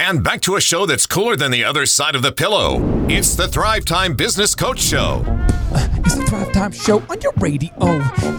And back to a show that's cooler than the other side of the pillow. It's the Thrive Time Business Coach Show. It's the Thrive Time Show on your radio.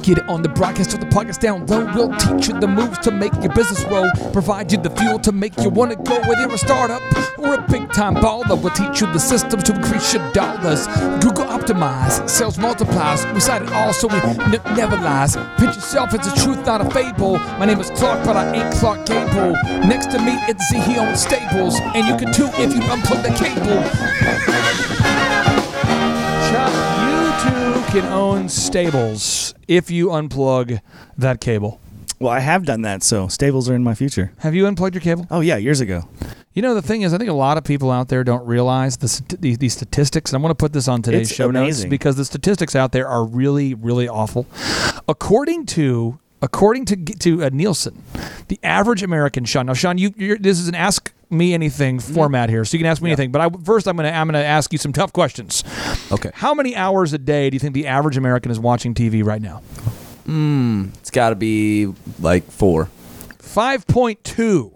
Get it on the broadcast or the podcast down low. We'll teach you the moves to make your business roll. Provide you the fuel to make you want to go. Whether you're a startup or a big time baller, we'll teach you the systems to increase your dollars. Google Optimize, sales multiplies. We cite it all so we n- never lies. Pitch yourself as a truth, not a fable. My name is Clark, but I ain't Clark Gable. Next to me, it's Z. He owns Staples. And you can too if you unplug the cable. Chuck, you too can own Stables if you unplug that cable. Well, I have done that, so stables are in my future. Have you unplugged your cable? Oh yeah, years ago. You know, the thing is, I think a lot of people out there don't realize the, st- these, these statistics. And I'm going to put this on today's It's show notes because the statistics out there are really, really awful. According to according to to uh, Nielsen, the average American, Sean. Now, Sean, you you're, this is an ask me anything Mm-hmm. format here, so you can ask me anything. But I, first, I'm going to I'm going to ask you some tough questions. Okay. How many hours a day do you think the average American is watching TV right now? It's got to be like four. 5.2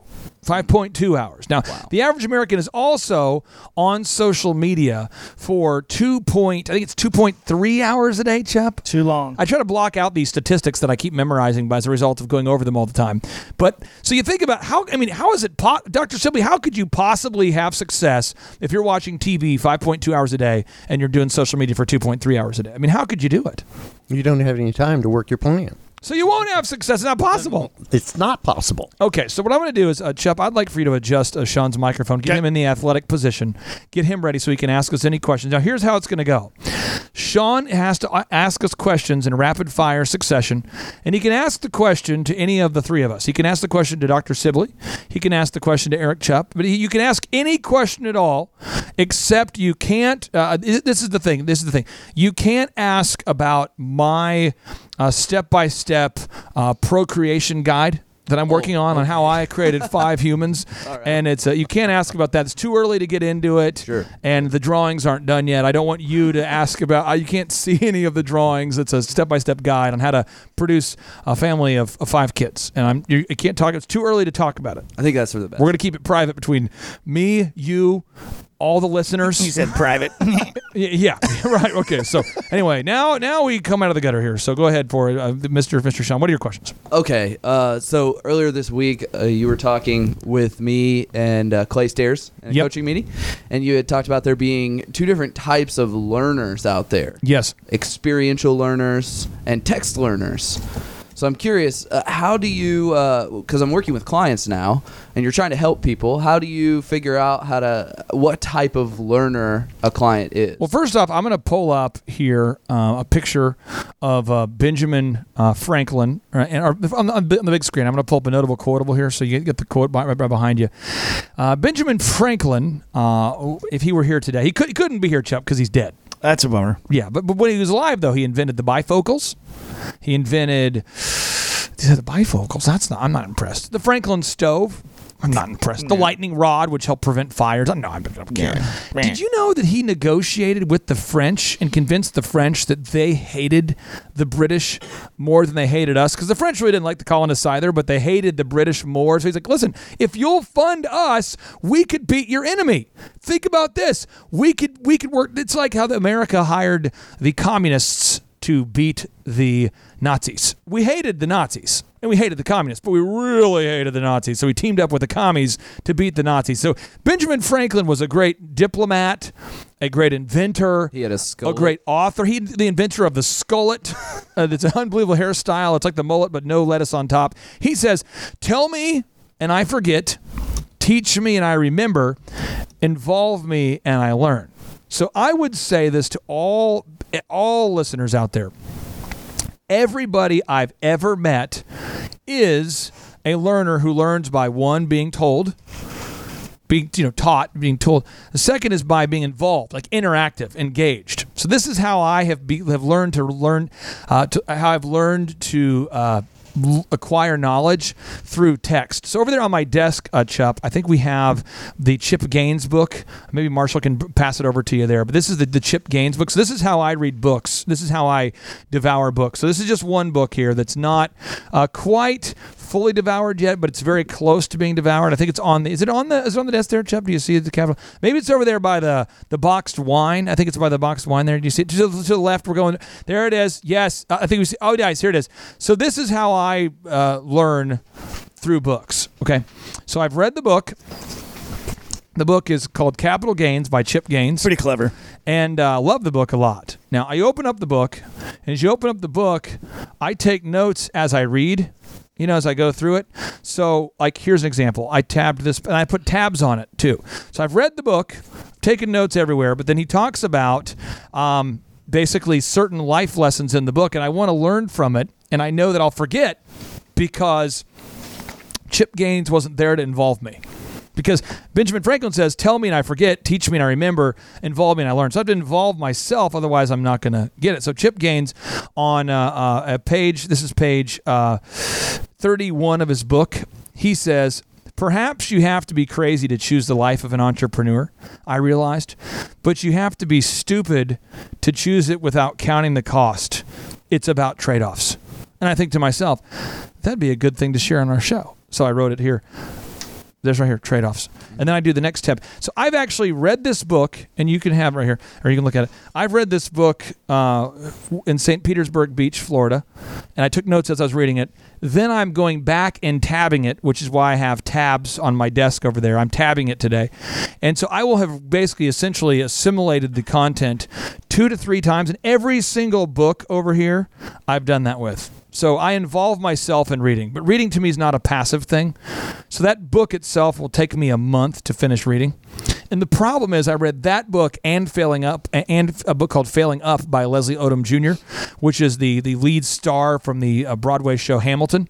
5.2 hours. Now, the average American is also on social media for 2 point, I think it's 2.3 hours a day, Chupp. Too long. I try to block out these statistics that I keep memorizing by as a result of going over them all the time. But so you think about how I mean, how is it po- Dr. Sibley, how could you possibly have success if you're watching TV 5.2 hours a day and you're doing social media for 2.3 hours a day? I mean, how could you do it? You don't have any time to work your plan. So you won't have success. It's not possible. It's not possible. Okay, so what I'm going to do is, uh, Chupp, I'd like for you to adjust uh, Sean's microphone, get him in the athletic position, get him ready so he can ask us any questions. Now, here's how it's going to go Sean has to uh, ask us questions in rapid fire succession, and he can ask the question to any of the three of us. He can ask the question to Dr. Sibley, he can ask the question to Eric Chupp, but he, you can ask any question at all, except you can't. Uh, this is the thing. This is the thing. You can't ask about my step by step procreation guide that I'm working on on how I created five humans, and it's uh, you can't ask about that. It's too early to get into it, Sure. and the drawings aren't done yet. I don't want you to ask about. You can't see any of the drawings. It's a step by step guide on how to produce a family of, of five kids, and I'm you, you can't talk. It's too early to talk about it. I think that's for the best. We're gonna keep it private between me, you. All the listeners. You said private. Yeah, right. Okay. So anyway, now now we come out of the gutter here. So go ahead for uh, Mr. Mr. Sean. What are your questions? Okay, uh, so earlier this week, uh, you were talking with me and uh, Clay Staires in a Yep. coaching meeting, and you had talked about there being two different types of learners out there Yes. experiential learners and text learners. So I'm curious, uh, how do you, because I'm working with clients now, and you're trying to help people, how do you figure out how to, what type of learner a client is? Well, first off, I'm going to pull up here uh, a picture of uh, Benjamin uh, Franklin, uh, and on, the, on the big screen. I'm going to pull up a notable quotable here, so you get the quote right, right behind you. Uh, Benjamin Franklin, uh, if he were here today, he, could, he couldn't be here, Chuck, because he's dead. That's a bummer. Yeah, but, but when he was alive, though, he invented the bifocals. He invented the bifocals. That's not. I'm not impressed. The Franklin stove. I'm not impressed. The lightning rod, which helped prevent fires. No, I don't care. Did you know that he negotiated with the French and convinced the French that they hated the British more than they hated us? Because the French really didn't like the colonists either, but they hated the British more. So he's like, listen, if you'll fund us, we could beat your enemy. Think about this. We could we could work. It's like how the America hired the communists to beat the Nazis. We hated the Nazis and we hated the communists, but we really hated the Nazis. So we teamed up with the commies to beat the Nazis. So Benjamin Franklin was a great diplomat, a great inventor. He had a skull. A great author. He the inventor of the skullet. uh, it's an unbelievable hairstyle. It's like the mullet, but no lettuce on top. He says, "Tell me, and I forget. Teach me, and I remember. Involve me, and I learn." So I would say this to all all listeners out there. Everybody I've ever met is a learner who learns by one being told, being you know taught, being told. The second is by being involved, like interactive, engaged. So this is how I have be, have learned to learn, uh, to, how I've learned to. Uh, acquire knowledge through text. So over there on my desk, uh, Chupp, I think we have the Chip Gaines book. Maybe Marshall can pass it over to you there. But this is the, the Chip Gaines book. So this is how I read books. This is how I devour books. So this is just one book here that's not uh, quite fully devoured yet, but it's very close to being devoured. I think it's on the. Is it on the? Is it on the desk there, Chupp? Do you see the capital? Maybe it's over there by the the boxed wine. I think it's by the boxed wine there. Do you see it to, the- to the left? We're going. There it is. Yes, I think we see. Oh, guys, here it is. So this is how I uh, learn through books. Okay, so I've read the book. The book is called Capital Gaines by Chip Gaines Pretty clever. and uh, love the book a lot. Now I open up the book, and as you open up the book, I take notes as I read. You know, as I go through it. So, like, here's an example. I tabbed this, and I put tabs on it too. So I've read the book, taken notes everywhere. But then he talks about um, basically certain life lessons in the book, and I want to learn from it. And I know that I'll forget because Chip Gaines wasn't there to involve me. Because Benjamin Franklin says, Tell me and I forget, teach me and I remember, involve me and I learn. So I have to involve myself, otherwise, I'm not going to get it. So Chip Gaines on uh, uh, a page, this is page uh, 31 of his book, he says, Perhaps you have to be crazy to choose the life of an entrepreneur, I realized, but you have to be stupid to choose it without counting the cost. It's about trade offs. And I think to myself, that'd be a good thing to share on our show. So I wrote it here. There's right here, trade offs. And then I do the next tab. So I've actually read this book, and you can have right here, or you can look at it. I've read this book uh, in St. Petersburg Beach, Florida, and I took notes as I was reading it. Then I'm going back and tabbing it, which is why I have tabs on my desk over there. I'm tabbing it today. And so I will have basically essentially assimilated the content two to three times. And every single book over here, I've done that with. So I involve myself in reading, but reading to me is not a passive thing. So that book itself will take me a month to finish reading. And the problem is, I read that book and Failing Up, and a book called Failing Up by Leslie Odom Jr., which is the the lead star from the uh, Broadway show Hamilton.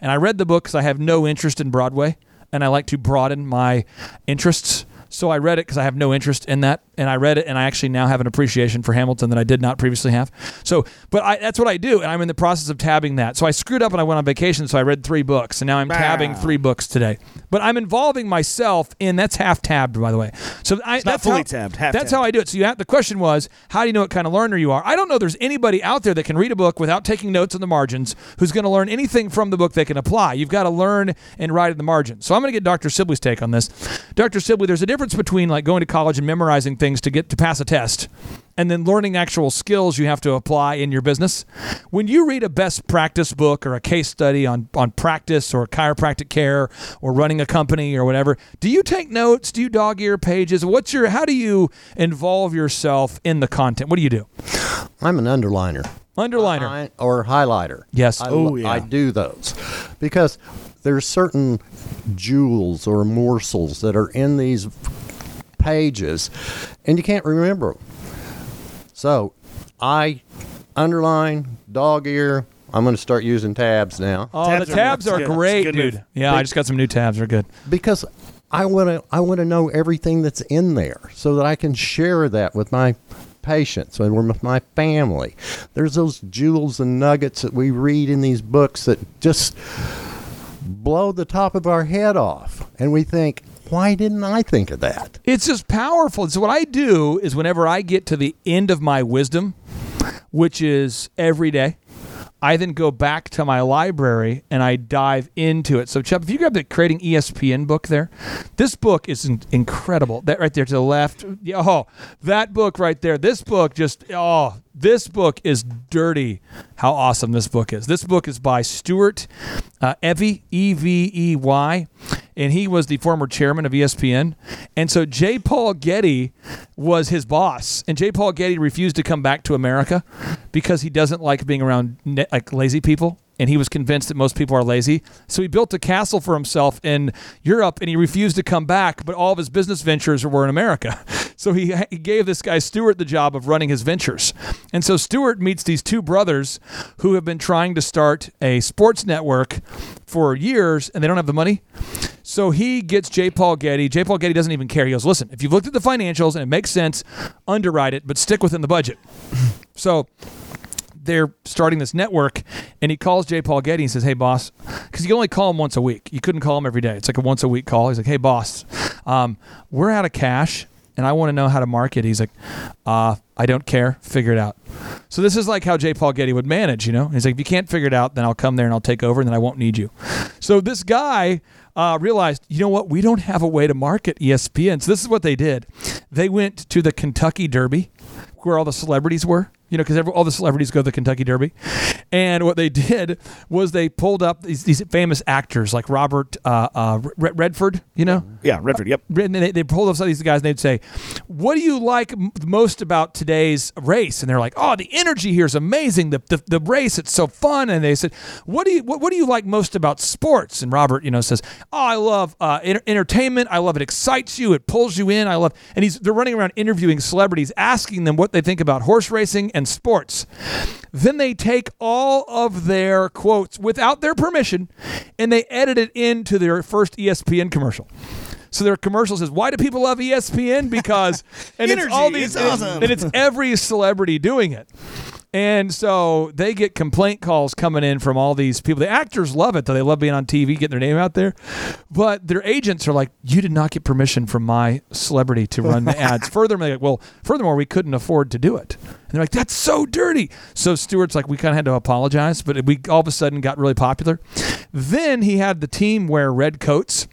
And I read the book because I have no interest in Broadway, and I like to broaden my interests. So I read it because I have no interest in that, and I read it, and I actually now have an appreciation for Hamilton that I did not previously have. So, but I, that's what I do, and I'm in the process of tabbing that. So I screwed up and I went on vacation, so I read three books, and now I'm tabbing three books today. But I'm involving myself in that's half tabbed, by the way. So I, not that's fully how, tabbed, half That's tabbed. how I do it. So you have, the question was, how do you know what kind of learner you are? I don't know. There's anybody out there that can read a book without taking notes in the margins who's going to learn anything from the book they can apply. You've got to learn and write in the margins. So I'm going to get Dr. Sibley's take on this. Dr. Sibley, there's a difference between like going to college and memorizing things to get to pass a test and then learning actual skills you have to apply in your business. When you read a best practice book or a case study on, on practice or chiropractic care or running a company or whatever, do you take notes? Do you dog ear pages? What's your how do you involve yourself in the content? What do you do? I'm an underliner. Underliner. I- or highlighter. Yes. I, Oh, yeah. I do those because there's certain jewels or morsels that are in these pages, and you can't remember them. So I underline, dog ear. I'm going to start using tabs now Oh, Tabs the tabs that's are good. That's a great, good dude. move. Yeah, I just got some new tabs. They're good. because I want to I want to know everything that's in there so that I can share that with my patients and with my family. There's those jewels and nuggets that we read in these books that just blow the top of our head off and we think why didn't I think of that? It's just powerful. So what I do is whenever I get to the end of my wisdom, which is every day, I then go back to my library and I dive into it. So, Chupp, if you grab the Creating ESPN book there, this book is incredible. That right there to the left. Oh, that book right there. This book just, oh, this book is dirty how awesome this book is. This book is by Stuart uh, Evey, E V E Y, and he was the former chairman of ESPN. And so J. Paul Getty was his boss, and J. Paul Getty refused to come back to America because he doesn't like being around like lazy people. And he was convinced that most people are lazy. So he built a castle for himself in Europe and he refused to come back, but all of his business ventures were in America. So he, he gave this guy Stuart the job of running his ventures. And so Stuart meets these two brothers who have been trying to start a sports network for years and they don't have the money. So he gets J. Paul Getty. J. Paul Getty doesn't even care. He goes, listen, if you've looked at the financials and it makes sense, underwrite it, but stick within the budget. So they're starting this network, and he calls J. Paul Getty and says, "Hey, boss," because you only call him once a week. You couldn't call him every day. It's like a once a week call. He's like, "Hey, boss, um, we're out of cash." and I want to know how to market. He's like, uh, I don't care. Figure it out. So this is like how J. Paul Getty would manage, you know? He's like, if you can't figure it out, then I'll come there and I'll take over and then I won't need you. So this guy uh, realized, you know what? We don't have a way to market ESPN. So this is what they did. They went to the Kentucky Derby where all the celebrities were. You know, because all the celebrities go to the Kentucky Derby, and what they did was they pulled up these, these famous actors like Robert uh, uh, Red- Redford. You know, Yeah, Redford. Yep. and they, they pulled up some of these guys and they'd say, What do you like m- most about today's race? And they're like, Oh, the energy here is amazing. The, the, the race, it's so fun. And they said, what do, you, what, what do you like most about sports? And Robert, you know, says, Oh, I love uh, enter- entertainment. I love it excites you. It pulls you in. I love, and he's, they're running around interviewing celebrities, asking them what they think about horse racing and sports. Then they take all of their quotes without their permission and they edit it into their first ESPN commercial. So their commercial says, "Why do people love ESPN? Because and it's all these it's awesome. and it's every celebrity doing it." And so they get complaint calls coming in from all these people. The actors love it, though. They love being on TV, getting their name out there. But their agents are like, you did not get permission from my celebrity to run the ads. Furthermore, like, well, furthermore, we couldn't afford to do it. And they're like, that's so dirty. So Stuart's like, we kind of had to apologize, but we all of a sudden got really popular. Then he had the team wear red coats.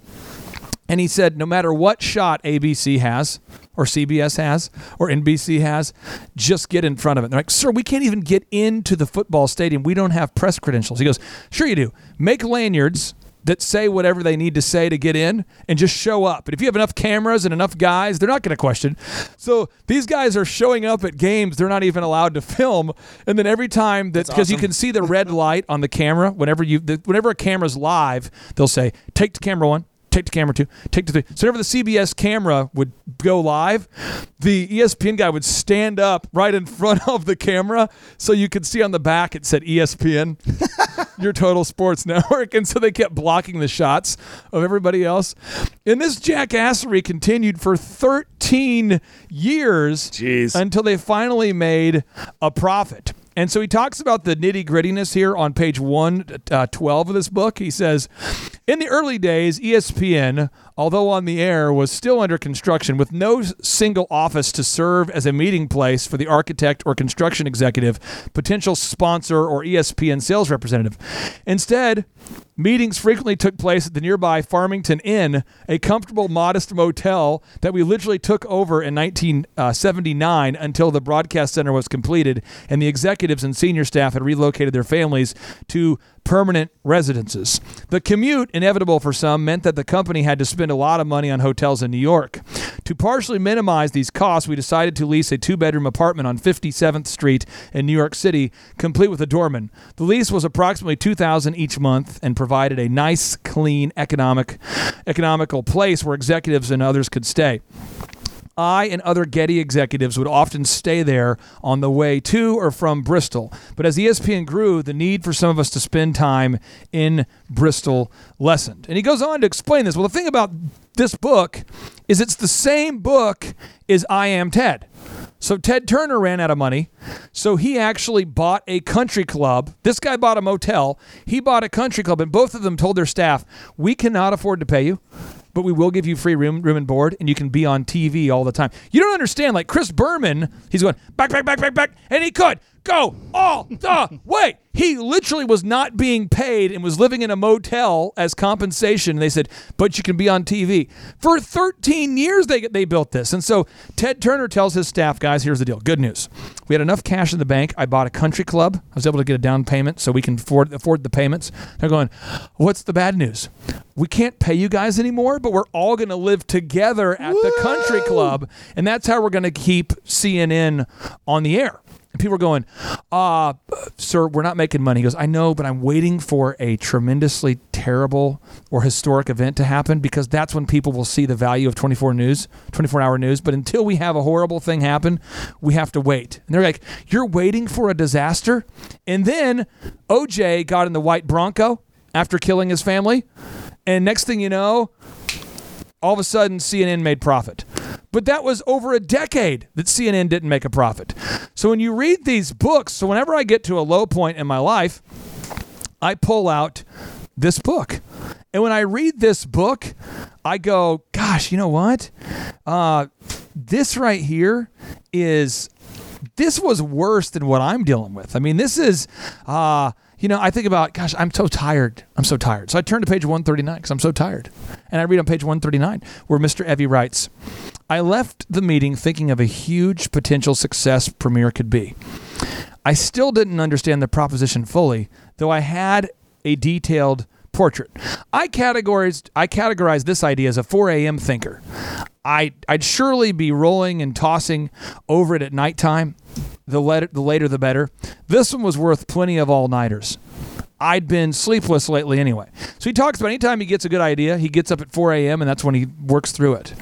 And he said, no matter what shot ABC has, or CBS has, or NBC has, just get in front of it. And they're like, sir, we can't even get into the football stadium. We don't have press credentials. He goes, sure you do. Make lanyards that say whatever they need to say to get in and just show up. And if you have enough cameras and enough guys, they're not going to question. So these guys are showing up at games they're not even allowed to film. And then every time that, because you can see the red light on the camera, whenever you, the, whenever a camera's live, they'll say, take to camera one, take to camera two, take to three. So whenever the CBS camera would go live, the ESPN guy would stand up right in front of the camera so you could see on the back it said ESPN, your total sports network. And so they kept blocking the shots of everybody else. And this jackassery continued for 13 years Jeez. until they finally made a profit. And so he talks about the nitty grittiness here on page 112 uh, of this book. He says, In the early days, ESPN, although on the air, was still under construction with no single office to serve as a meeting place for the architect or construction executive, potential sponsor, or ESPN sales representative. Instead, Meetings frequently took place at the nearby Farmington Inn, a comfortable, modest motel that we literally took over in 1979 uh, until the broadcast center was completed and the executives and senior staff had relocated their families to permanent residences. The commute, inevitable for some, meant that the company had to spend a lot of money on hotels in New York. To partially minimize these costs, we decided to lease a two bedroom apartment on 57th Street in New York City, complete with a doorman. The lease was approximately 2000 each month and provided a nice, clean, economic economical place where executives and others could stay. I and other Getty executives would often stay there on the way to or from Bristol. But as ESPN grew, the need for some of us to spend time in Bristol lessened. And he goes on to explain this. Well, the thing about this book is it's the same book as I Am Ted. So Ted Turner ran out of money. So he actually bought a country club. This guy bought a motel. He bought a country club, and both of them told their staff, "We cannot afford to pay you, but we will give you free room, room and board, and you can be on TV all the time." You don't understand. Like Chris Berman, he's going back, back, back, back, back, and he could go all the way. He literally was not being paid and was living in a motel as compensation. And they said, "But you can be on TV." For 13 years, they they built this, and so Ted Turner tells his staff, "Guys, here's the deal. Good news. We had enough cash in the bank. I bought a country club. I was able to get a down payment so we can afford afford the payments." They're going, "What's the bad news? We can't pay you guys anymore, but we're all going to live together at the country club, and that's how we're going to keep CNN on the air." And people are going, uh, sir, we're not making money. He goes, I know, but I'm waiting for a tremendously terrible or historic event to happen because that's when people will see the value of 24 news, 24 hour news. But until we have a horrible thing happen, we have to wait. And they're like, You're waiting for a disaster? And then OJ got in the white Bronco after killing his family. And next thing you know, all of a sudden CNN made profit. But that was over a decade that CNN didn't make a profit. So when you read these books, so whenever I get to a low point in my life, I pull out this book. And when I read this book, I go, gosh, you know what? Uh, this right here is this was worse than what I'm dealing with. I mean, this is, uh, you know, I think about, gosh, I'm so tired. I'm so tired. So I turn to page 139 because I'm so tired. And I read on page 139 where Mr. Evey writes, I left the meeting thinking of a huge potential success Premier could be. I still didn't understand the proposition fully, though I had a detailed portrait. I categorized I categorized this idea as a 4 a.m. thinker. I I'd surely be rolling and tossing over it at nighttime. The the later the better. This one was worth plenty of all nighters. I'd been sleepless lately anyway. So he talks about anytime he gets a good idea, he gets up at 4 a.m. and that's when he works through it.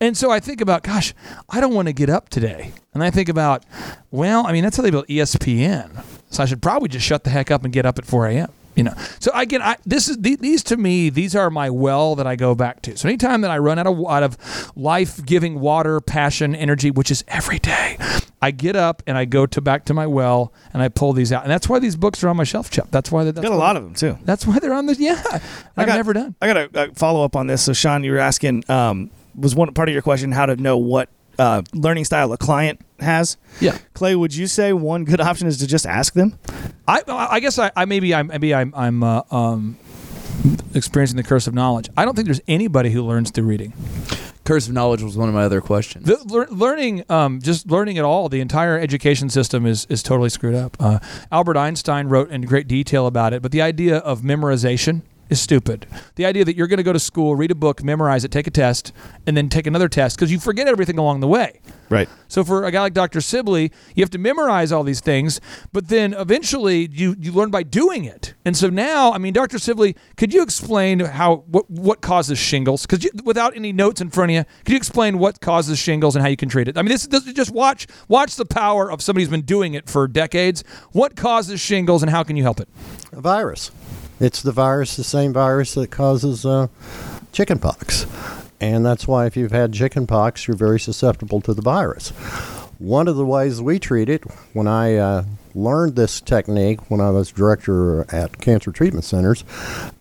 And so I think about, gosh, I don't want to get up today. And I think about, well, I mean, that's how they built ESPN. So I should probably just shut the heck up and get up at 4 a.m. You know, so again, I, this is these to me. These are my well that I go back to. So anytime that I run out of out of life-giving water, passion, energy, which is every day, I get up and I go to back to my well and I pull these out. And that's why these books are on my shelf, Chuck. That's why. That's Got a lot of them too. That's why they're on the. Yeah, I'm got- never done. I got a, a follow up on this. So, Sean, you were asking, um, was one part of your question how to know what uh, learning style a client has? Yeah. Clay, would you say one good option is to just ask them? I, I guess I, I maybe I'm maybe I'm I'm uh, um, experiencing the curse of knowledge. I don't think there's anybody who learns through reading. Curse of knowledge was one of my other questions. The, lear, learning, um, just learning at all, the entire education system is is totally screwed up. Uh, Albert Einstein wrote in great detail about it, but the idea of memorization is stupid. The idea that you're going to go to school, read a book, memorize it, take a test, and then take another test because you forget everything along the way. Right. So for a guy like Dr. Sibley, you have to memorize all these things, but then eventually you you learn by doing it. And so now, I mean, Dr. Sibley, could you explain how what what causes shingles? Because without any notes in front of you, could you explain what causes shingles and how you can treat it? I mean, this, this just watch watch the power of somebody who's been doing it for decades. What causes shingles and how can you help it? A virus. It's the virus, the same virus that causes uh, chickenpox. And that's why if you've had chickenpox, you're very susceptible to the virus. One of the ways we treat it, when I uh, learned this technique when I was director at cancer treatment centers,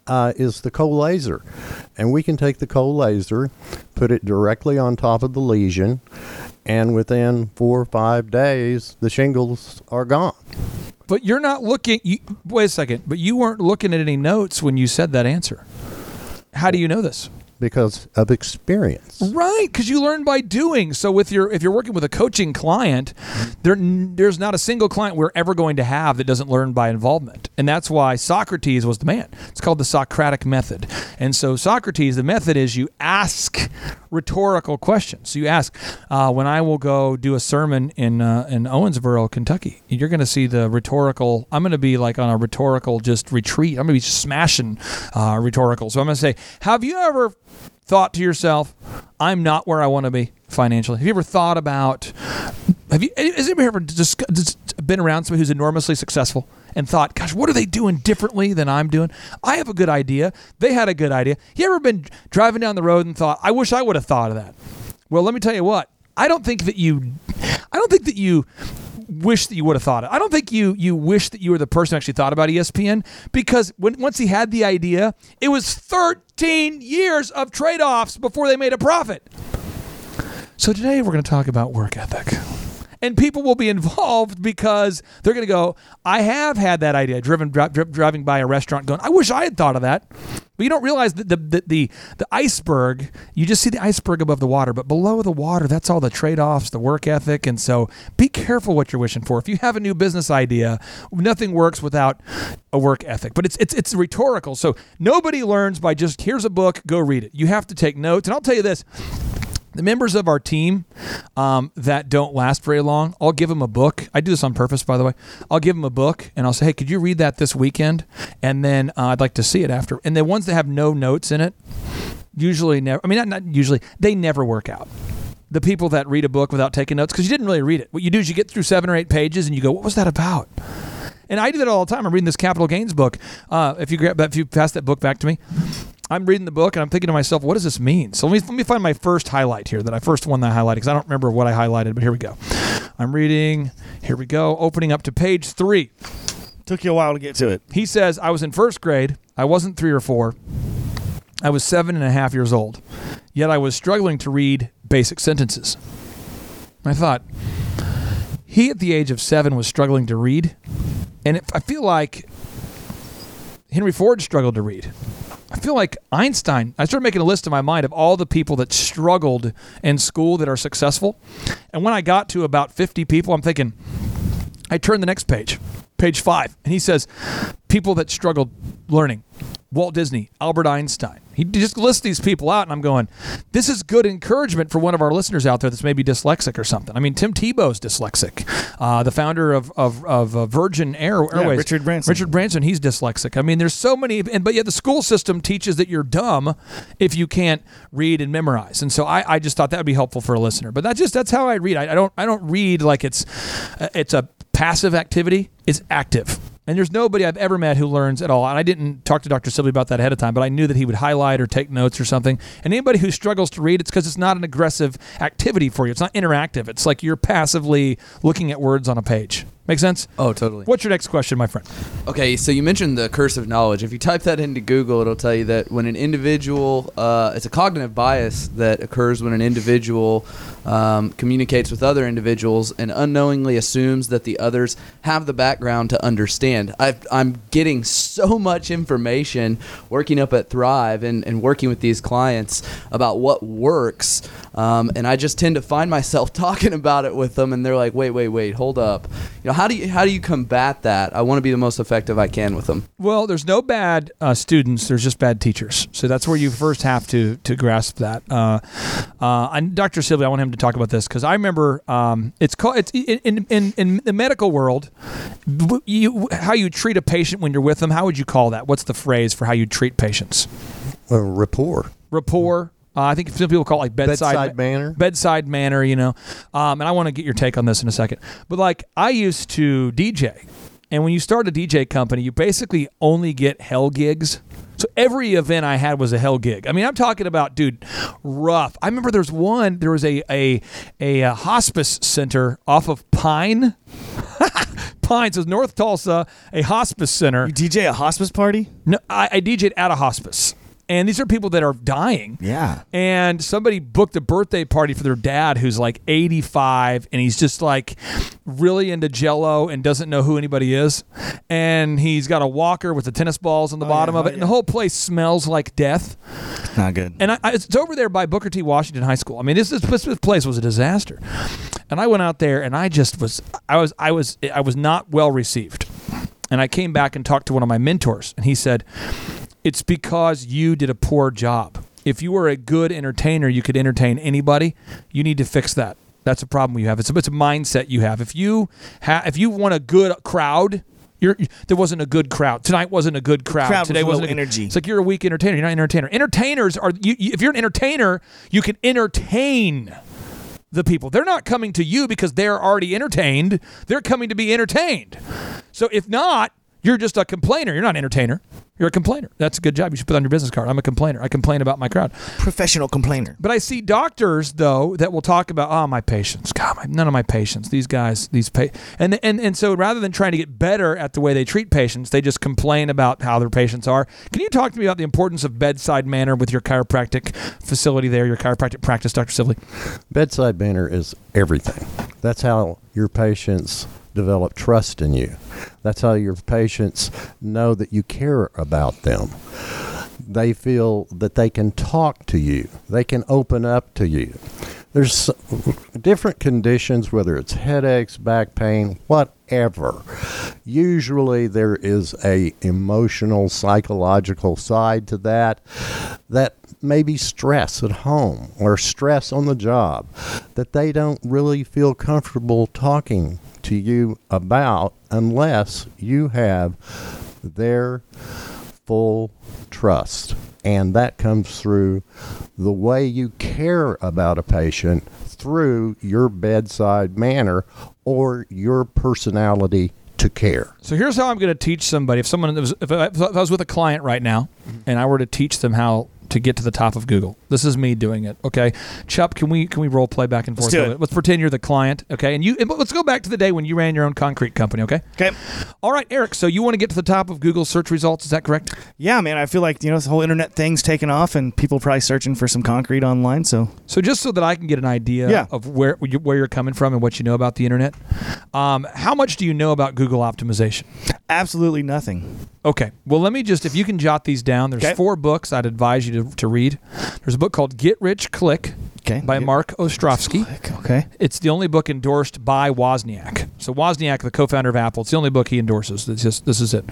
uh, is the cold laser. And we can take the cold laser, put it directly on top of the lesion, and within four or five days, the shingles are gone. But you're not looking. You, wait a second. But you weren't looking at any notes when you said that answer. How do you know this? because of experience. Right, because you learn by doing. So with your if you're working with a coaching client, there there's not a single client we're ever going to have that doesn't learn by involvement, and that's why Socrates was the man. It's called the Socratic method, and so Socrates, the method is you ask rhetorical questions. So you ask, uh, when I will go do a sermon in uh, in Owensboro, Kentucky, you're going to see the rhetorical. I'm going to be like on a rhetorical just retreat. I'm going to be smashing uh, rhetorical. So I'm going to say, have you ever thought to yourself, I'm not where I want to be financially? Have you ever thought about, have you, has anybody ever just been around somebody who's enormously successful and thought, gosh, what are they doing differently than I'm doing? I have a good idea. They had a good idea. You ever been driving down the road and thought, I wish I would have thought of that? Well, let me tell you what, I don't think that you, I don't think that you wish that you would have thought of it. I don't think you you wish that you were the person actually thought about ESPN because when once he had the idea, it was 13 years of trade-offs before they made a profit. So today we're going to talk about work ethic. And people will be involved because they're going to go, I have had that idea, driven dri- dri- driving by a restaurant going, I wish I had thought of that. But you don't realize that the, the, the, the iceberg, you just see the iceberg above the water, but below the water, that's all the trade offs, the work ethic. And so be careful what you're wishing for. If you have a new business idea, nothing works without a work ethic. But it's, it's, it's rhetorical. So nobody learns by just, here's a book, go read it. You have to take notes. And I'll tell you this the members of our team um, that don't last very long, I'll give them a book. I do this on purpose, by the way. I'll give them a book and I'll say, hey, could you read that this weekend? And then uh, I'd like to see it after. And the ones that have no notes in it, usually never, I mean, not, not usually, they never work out. The people that read a book without taking notes, because you didn't really read it. What you do is you get through seven or eight pages and you go, what was that about? And I do that all the time. I'm reading this capital Gaines book. Uh, if you grab, if you pass that book back to me, I'm reading the book and I'm thinking to myself, what does this mean? So let me let me find my first highlight here that I first one that I highlighted because I don't remember what I highlighted, but here we go. I'm reading. Here we go. Opening up to page three. Took you a while to get to it. He says, I was in first grade. I wasn't three or four. I was seven and a half years old. Yet I was struggling to read basic sentences. I thought, he at the age of seven was struggling to read. And it, I feel like Henry Ford struggled to read. I feel like Einstein, I started making a list in my mind of all the people that struggled in school that are successful. And when I got to about 50 people, I'm thinking, I turned the next page, page five, and he says, people that struggled learning. Walt Disney, Albert Einstein. He just lists these people out, and I'm going, this is good encouragement for one of our listeners out there that's maybe dyslexic or something. I mean, Tim Tebow's dyslexic, uh, the founder of of, of uh, Virgin Air, Airways. Richard Branson. Richard Branson, he's dyslexic. I mean, there's so many, and but yet the school system teaches that you're dumb if you can't read and memorize. And so I, I just thought that would be helpful for a listener. But that's just that's how I read. I, I don't I don't read like it's uh, it's a passive activity. It's active. And there's nobody I've ever met who learns at all. And I didn't talk to Dr. Sibley about that ahead of time, but I knew that he would highlight or take notes or something. And anybody who struggles to read, it's because it's not an aggressive activity for you. It's not interactive. It's like you're passively looking at words on a page. Make sense? Oh, totally. What's your next question, my friend? Okay, so you mentioned the curse of knowledge. If you type that into Google, it'll tell you that when an individual, uh, it's a cognitive bias that occurs when an individual um, communicates with other individuals and unknowingly assumes that the others have the background to understand. I've, I'm getting so much information working up at Thrive and, and working with these clients about what works. Um, and I just tend to find myself talking about it with them, and they're like, "Wait, wait, wait, hold up." You know, how do you how do you combat that? I want to be the most effective I can with them. Well, there's no bad uh, students. There's just bad teachers. So that's where you first have to to grasp that. Uh, uh, and Dr. Sibley, I want him to talk about this because I remember um, it's called it's in, in in the medical world. You how you treat a patient when you're with them. How would you call that? What's the phrase for how you treat patients? A rapport. Rapport. Uh, I think some people call it like bedside, Bedside manner. bedside manner, you know. Um, and I want to get your take on this in a second. But like, I used to DJ, and when you start a DJ company, you basically only get hell gigs. So every event I had was a hell gig. I mean, I'm talking about, dude, rough. I remember there's one. There was a a a, uh hospice center off of Pine. Pine, so North Tulsa, a hospice center. You DJ a hospice party? No, I, I DJ'd at a hospice, and these are people that are dying. Yeah. And somebody booked a birthday party for their dad who's like 85 and he's just like really into jello and doesn't know who anybody is. And he's got a walker with the tennis balls on the oh, bottom yeah, of oh, it. And the whole place smells like death. It's Not good. And I, I, it's over there by Booker T. Washington High School. I mean, this, this, this place was a disaster. And I went out there and I just was, I was, I was, I was not well received. And I came back and talked to one of my mentors, and he said, It's because you did a poor job. If you were a good entertainer, you could entertain anybody. You need to fix that. That's a problem you have. It's a, it's a mindset you have. If you ha- if you want a good crowd, you're, there wasn't a good crowd. Tonight wasn't a good crowd. crowd Today low wasn't a- energy. It's like you're a weak entertainer. You're not an entertainer. Entertainers are you, you, if you're an entertainer, you can entertain the people. They're not coming to you because they're already entertained. They're coming to be entertained. So if not, you're just a complainer. You're not an entertainer. You're a complainer. That's a good job. You should put on your business card. I'm a complainer. I complain about my crowd. Professional complainer. But I see doctors though that will talk about, oh, my patients. God, my, none of my patients. These guys, these pa-. and and and so rather than trying to get better at the way they treat patients, they just complain about how their patients are. Can you talk to me about the importance of bedside manner with your chiropractic facility there, your chiropractic practice, Dr. Sibley? Bedside manner is everything. That's how your patients develop trust in you. That's how your patients know that you care about them. They feel that they can talk to you, they can open up to you. There's different conditions, whether it's headaches, back pain, whatever. Usually there is a emotional, psychological side to that that maybe stress at home or stress on the job that they don't really feel comfortable talking to you about unless you have their full trust. And that comes through the way you care about a patient through your bedside manner or your personality to care. So here's how I'm going to teach somebody. If someone if I, was with a client right now, and I were to teach them how to get to the top of Google. This is me doing it. Okay, Chupp, can we can we role play back and forth? do it. Let's pretend you're the client. Okay, and you and let's go back to the day when you ran your own concrete company. Okay. Okay. All right, Eric. So you want to get to the top of Google search results? Is that correct? Yeah, man. I feel like you know this whole internet thing's taken off, and people probably searching for some concrete online. So So just so that I can get an idea Yeah. of where where you're coming from and what you know about the internet, um, how much do you know about Google optimization? absolutely nothing. Okay. Well, let me just, if you can jot these down, there's Okay. four books I'd advise you to, to read. There's a book called Get Rich Click Okay. by Get- Marc Ostrofsky. Okay. It's the only book endorsed by Wozniak. So Wozniak, the co-founder of Apple, it's the only book he endorses. This is, this is it.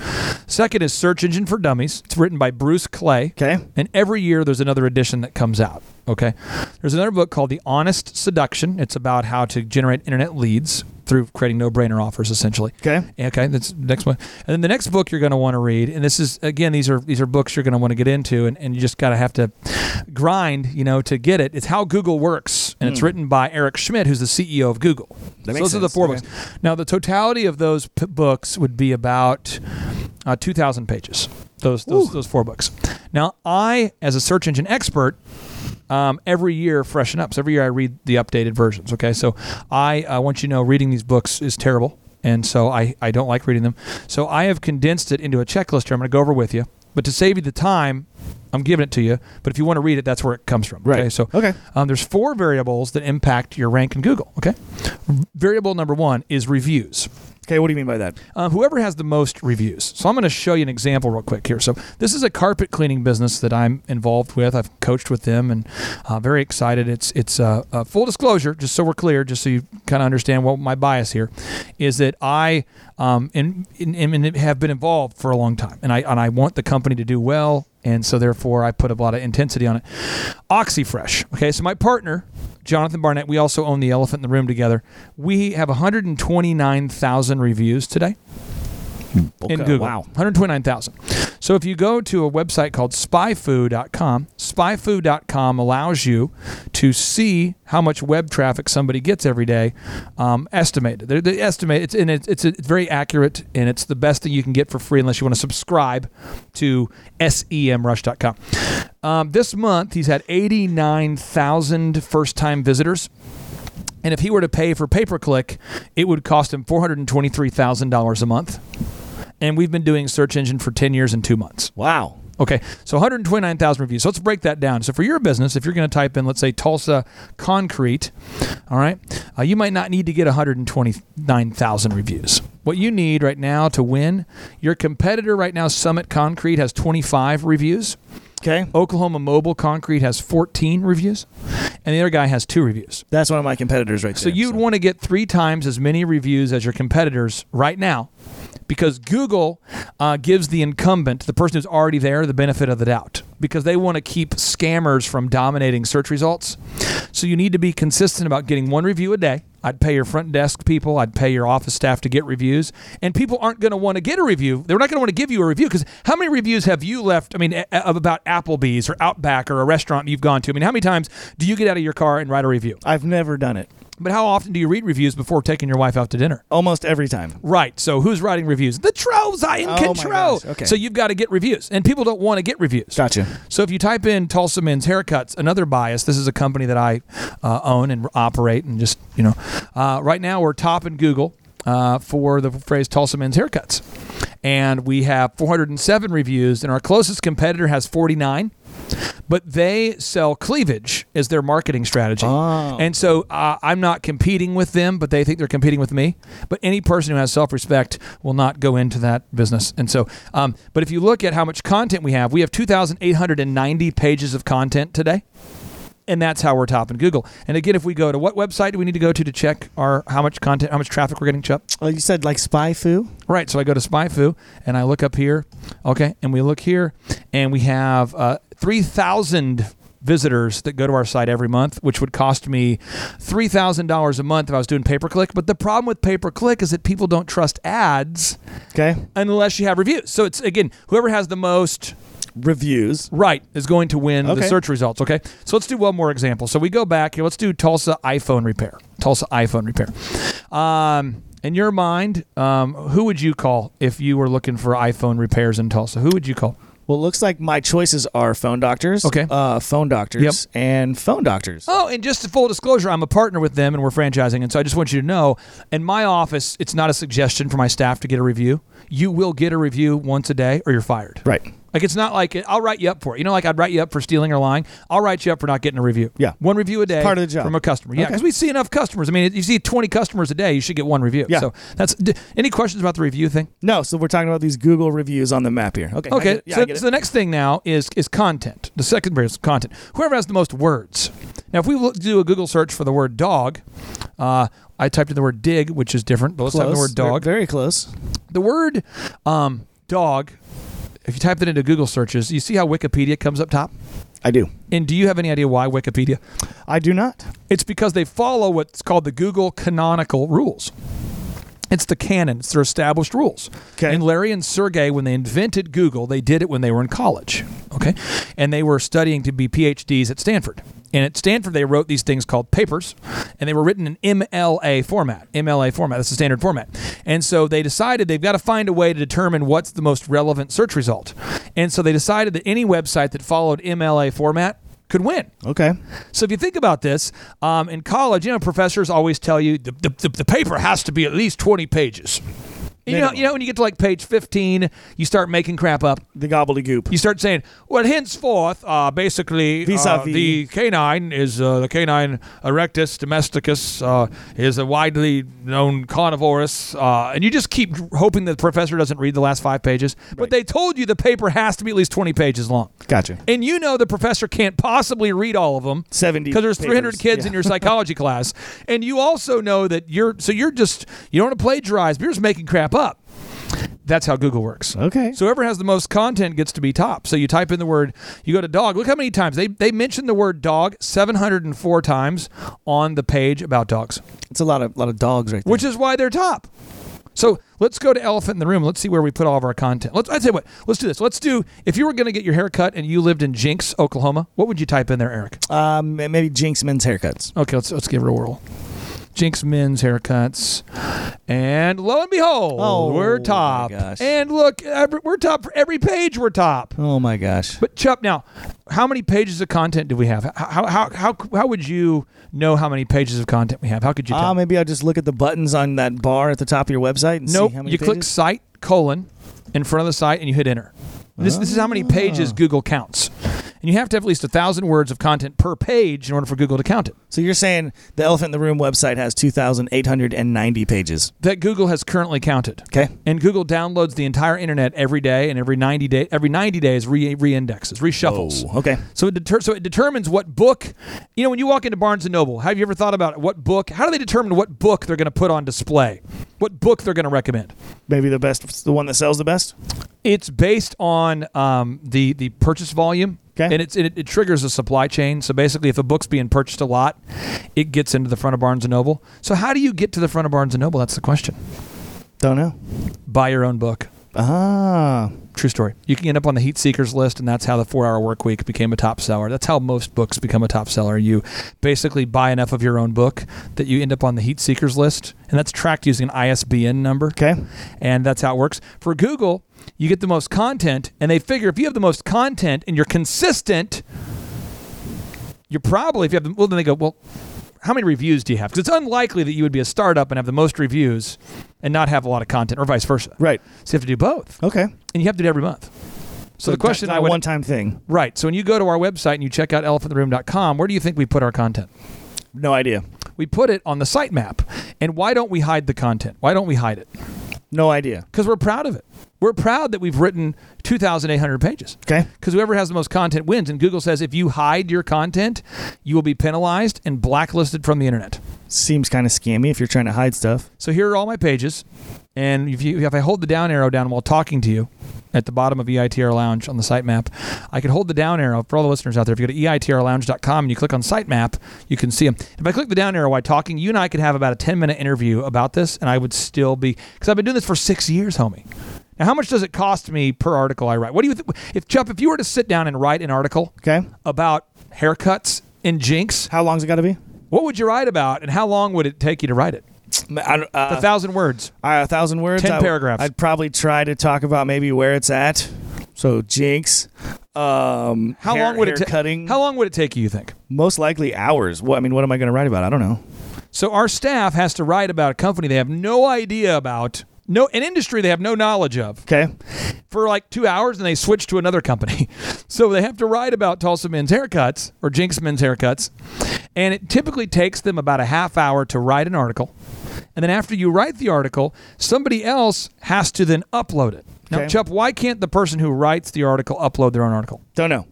Second is Search Engine for Dummies. It's written by Bruce Clay. Okay. And every year there's another edition that comes out. Okay. There's another book called The Honest Seduction. It's about how to generate internet leads through creating no-brainer offers, essentially. Okay. Okay, that's the next one. And then the next book you're going to want to read, and this is again these are these are books you're going to want to get into, and, and you just got to have to grind, you know, to get it. It's How Google Works, and it's written by Eric Schmidt, who's the CEO of Google. Hmm. That So those are the four Okay. books. Now the totality of those p- books would be about uh, 2,000 pages. Those those, those four books. Now I, as a search engine expert, um, every year freshen up. So every year I read the updated versions. Okay, so I uh, want you to know reading these books is terrible, and so I I don't like reading them. So I have condensed it into a checklist here. I'm going to go over with you, but to save you the time. I'm giving it to you, but if you want to read it, that's where it comes from. Right. Okay. So Okay. um, there's four variables that impact your rank in Google. Okay. Variable number one is reviews. Okay. What do you mean by that? Um, whoever has the most reviews. So I'm going to show you an example real quick here. So this is a carpet cleaning business that I'm involved with. I've coached with them and uh, very excited. It's it's uh, uh, full disclosure, just so we're clear, just so you kind of understand what my bias here is that I um, in, in, have been involved for a long time, and I and I want the company to do well. And so, therefore, I put a lot of intensity on it. Oxi Fresh. Okay, so my partner, Jonathan Barnett, we also own the Elephant in the Room together. We have 129,000 reviews today in Google. wow. 129,000. So if you go to a website called spyfu.com, spyfu.com allows you to see how much web traffic somebody gets every day, um, estimated. They, they estimate it's and it's, it's it's very accurate and it's the best thing you can get for free unless you want to subscribe to semrush.com. Um, this month he's had 89,000 first-time visitors. And if he were to pay for pay per click, it would cost him $423,000 a month. And we've been doing search engine for 10 years and two months. Wow. Okay, so 129,000 reviews. So let's break that down. So for your business, if you're going to type in, let's say Tulsa concrete, all right, uh, you might not need to get 129,000 reviews. What you need right now to win, your competitor right now, Summit Concrete, has 25 reviews. Okay. Oklahoma Mobile Concrete has 14 reviews, and the other guy has two reviews. That's one of my competitors right So there. you'd want to get three times as many reviews as your competitors right now, because Google uh, gives the incumbent, the person who's already there, the benefit of the doubt, because they want to keep scammers from dominating search results. So you need to be consistent about getting one review a day. I'd pay your front desk people, I'd pay your office staff to get reviews, and people aren't going to want to get a review. They're not going to want to give you a review because how many reviews have you left? I mean, a- about Applebee's or Outback or a restaurant you've gone to. I mean, how many times do you get out of your car and write a review? I've never done it. But how often do you read reviews before taking your wife out to dinner? Almost every time. Right. So who's writing reviews? The trolls are in Oh control. okay. So you've got to get reviews, and people don't want to get reviews. Gotcha. So if you type in Tulsa Men's Haircuts, another bias. This is a company that I uh, own and operate, and just you know, uh, right now we're top in Google uh, for the phrase Tulsa Men's Haircuts, and we have 407 reviews, and our closest competitor has 49. But they sell cleavage as their marketing strategy. Oh. And so uh, I'm not competing with them, but they think they're competing with me. But any person who has self respect will not go into that business. And so, um, but if you look at how much content we have, we have 2,890 pages of content today. And that's how we're topping Google. And again, if we go to what website do we need to go to to check our how much content, how much traffic we're getting, Chuck? Oh, you said like SpyFu? Right. So I go to SpyFu and I look up here. Okay. And we look here and we have uh, 3,000 visitors that go to our site every month, which would cost me $3,000 a month if I was doing pay per click. But the problem with pay per click is that people don't trust ads Okay. unless you have reviews. So it's, again, whoever has the most Reviews. right is going to win the search results. Okay, so let's do one more example. So we go back here. Let's do Tulsa iPhone repair. Tulsa iPhone repair. Um, in your mind, um, who would you call if you were looking for iPhone repairs in Tulsa? Who would you call? Well, it looks like my choices are phone doctors, Okay. uh, phone doctors, Yep. and phone doctors. Oh, and just full disclosure, I'm a partner with them and we're franchising. And so I just want you to know in my office, it's not a suggestion for my staff to get a review. You will get a review once a day or you're fired. Right. Like it's not like I'll write you up for it. You know, like I'd write you up for stealing or lying. I'll write you up for not getting a review. Yeah. one review a day. part of the job. from a customer. Yeah, Okay. because we see enough customers. I mean, you see 20 customers a day, you should get one review. Yeah. So that's. D- any questions about the review thing? No, so we're talking about these Google reviews on the map here. Okay. Okay, it. Yeah, so, so the next thing now is is content. The second is content. Whoever has the most words. Now, if we do a Google search for the word dog, uh, I typed in the word dig, which is different. But let's type in the word dog. Very, very close. The word um, dog. If you type it into Google searches, you see how Wikipedia comes up top. I do. And do you have any idea why Wikipedia? I do not. It's because they follow what's called the Google canonical rules. It's the canon. It's their established rules. Okay. And Larry and Sergey, when they invented Google, they did it when they were in college. Okay. And they were studying to be PhDs at Stanford. And at Stanford, they wrote these things called papers, and they were written in MLA format. MLA format. That's the standard format. And so they decided they've got to find a way to determine what's the most relevant search result. And so they decided that any website that followed MLA format could win. Okay. So if you think about this, um, in college, you know, professors always tell you the, the, the, the paper has to be at least 20 pages. You know, you know, when you get to like page 15, you start making crap up. The gobbledygook. You start saying, well, henceforth, uh, basically, uh, Vis-a-vis. the canine is uh, the canine erectus domesticus uh, is a widely known carnivorous, uh, and you just keep hoping that the professor doesn't read the last five pages. But they told you the paper has to be at least 20 pages long. Gotcha. And you know the professor can't possibly read all of them 70 because there's 300 papers. kids Yeah. in your psychology class, and you also know that you're so you're just you don't want to plagiarize, but you're just making crap up. That's how Google works. Okay. So whoever has the most content gets to be top. So you type in the word, you go to dog. Look how many times they they mentioned the word dog 704 times on the page about dogs, It's a lot of lot of dogs right there. which is why they're top. So let's go to elephant in the room. Let's see where we put all of our content. Let's I you what. Let's do this. Let's do. If you were going to get your hair cut and you lived in Jenks, Oklahoma, what would you type in there, Eric? um, maybe Jenks men's haircuts. Okay, let's let's give it a whirl. Jenks men's haircuts, and lo and behold, Oh, we're top. And look, every, we're top for every page. We're top. Oh my gosh. But Chupp, now, how many pages of content do we have? How how how how would you know how many pages of content we have? How could you tell? Ah, maybe I'll just look at the buttons on that bar at the top of your website and nope. see how many You click site colon in front of the site and you hit enter. This, this is how many Ah. pages Google counts. And you have to have at least a thousand words of content per page in order for Google to count it. So you're saying the Elephant in the Room website has 2,890 pages. That Google has currently counted. Okay. And Google downloads the entire internet every day, and every ninety day, every ninety days re reindexes, reshuffles. Oh, okay. So it deter- so it determines what book. You know, when you walk into Barnes and Noble, have you ever thought about what book? How do they determine what book they're going to put on display? What book they're going to recommend? Maybe the best, the one that sells the best. It's based on um, the the purchase volume. Okay. And it's, it, it triggers a supply chain. So basically, if a book's being purchased a lot, it gets into the front of Barnes and Noble. So how do you get to the front of Barnes and Noble? That's the question. Don't know. Buy your own book. Ah, True story. You can end up on the heat seekers list, and that's how the four hour work week became a top seller. That's how most books become a top seller. You basically buy enough of your own book that you end up on the heat seekers list, and that's tracked using an ISBN number. okay. And that's how it works. For Google, you get the most content, and they figure if you have the most content and you're consistent, you're probably, if you have the, well, then they go, well, how many reviews do you have? Because it's unlikely that you would be a startup and have the most reviews and not have a lot of content, or vice versa. Right. So you have to do both Okay. and you have to do it every month. So, the question not I a would one-time thing. right. So when you go to our website and you check out elephantintheroom.com, where do you think we put our content? No idea. We put it on the sitemap. And why don't we hide the content? Why don't we hide it? No idea. Because we're proud of it. We're proud that we've written 2,800 pages. Okay. Because whoever has the most content wins. And Google says if you hide your content, you will be penalized and blacklisted from the internet. Seems kind of scammy if you're trying to hide stuff. So here are all my pages. And if, you, if I hold the down arrow down while talking to you at the bottom of EITR Lounge on the sitemap, I can hold the down arrow for all the listeners out there. If you go to eitrlounge.com and you click on sitemap, you can see them. If I click the down arrow while talking, you and I could have about a 10 minute interview about this, and I would still be, because I've been doing this for six years, homie. Now, how much does it cost me per article I write? What do you think? If Chupp, if you were to sit down and write an article Okay. about haircuts and Jenks, How long's it got to be? what would you write about, and how long would it take you to write it? I, uh, A thousand words. Uh, a thousand words. 10 I- paragraphs. I'd probably try to talk about maybe where it's at. So Jenks. Um, How hair- long would it take? cutting? How long would it take you? You think? Most likely hours. What I mean, what am I going to write about? I don't know. So our staff has to write about a company they have no idea about, no an industry they have no knowledge of, Okay. for like two hours, and they switch to another company. So they have to write about Tulsa Men's Haircuts or Jenks Men's Haircuts, and it typically takes them about a half hour to write an article. And then after you write the article, somebody else has to then upload it. Now, Okay. Chupp, why can't the person who writes the article upload their own article? Don't know.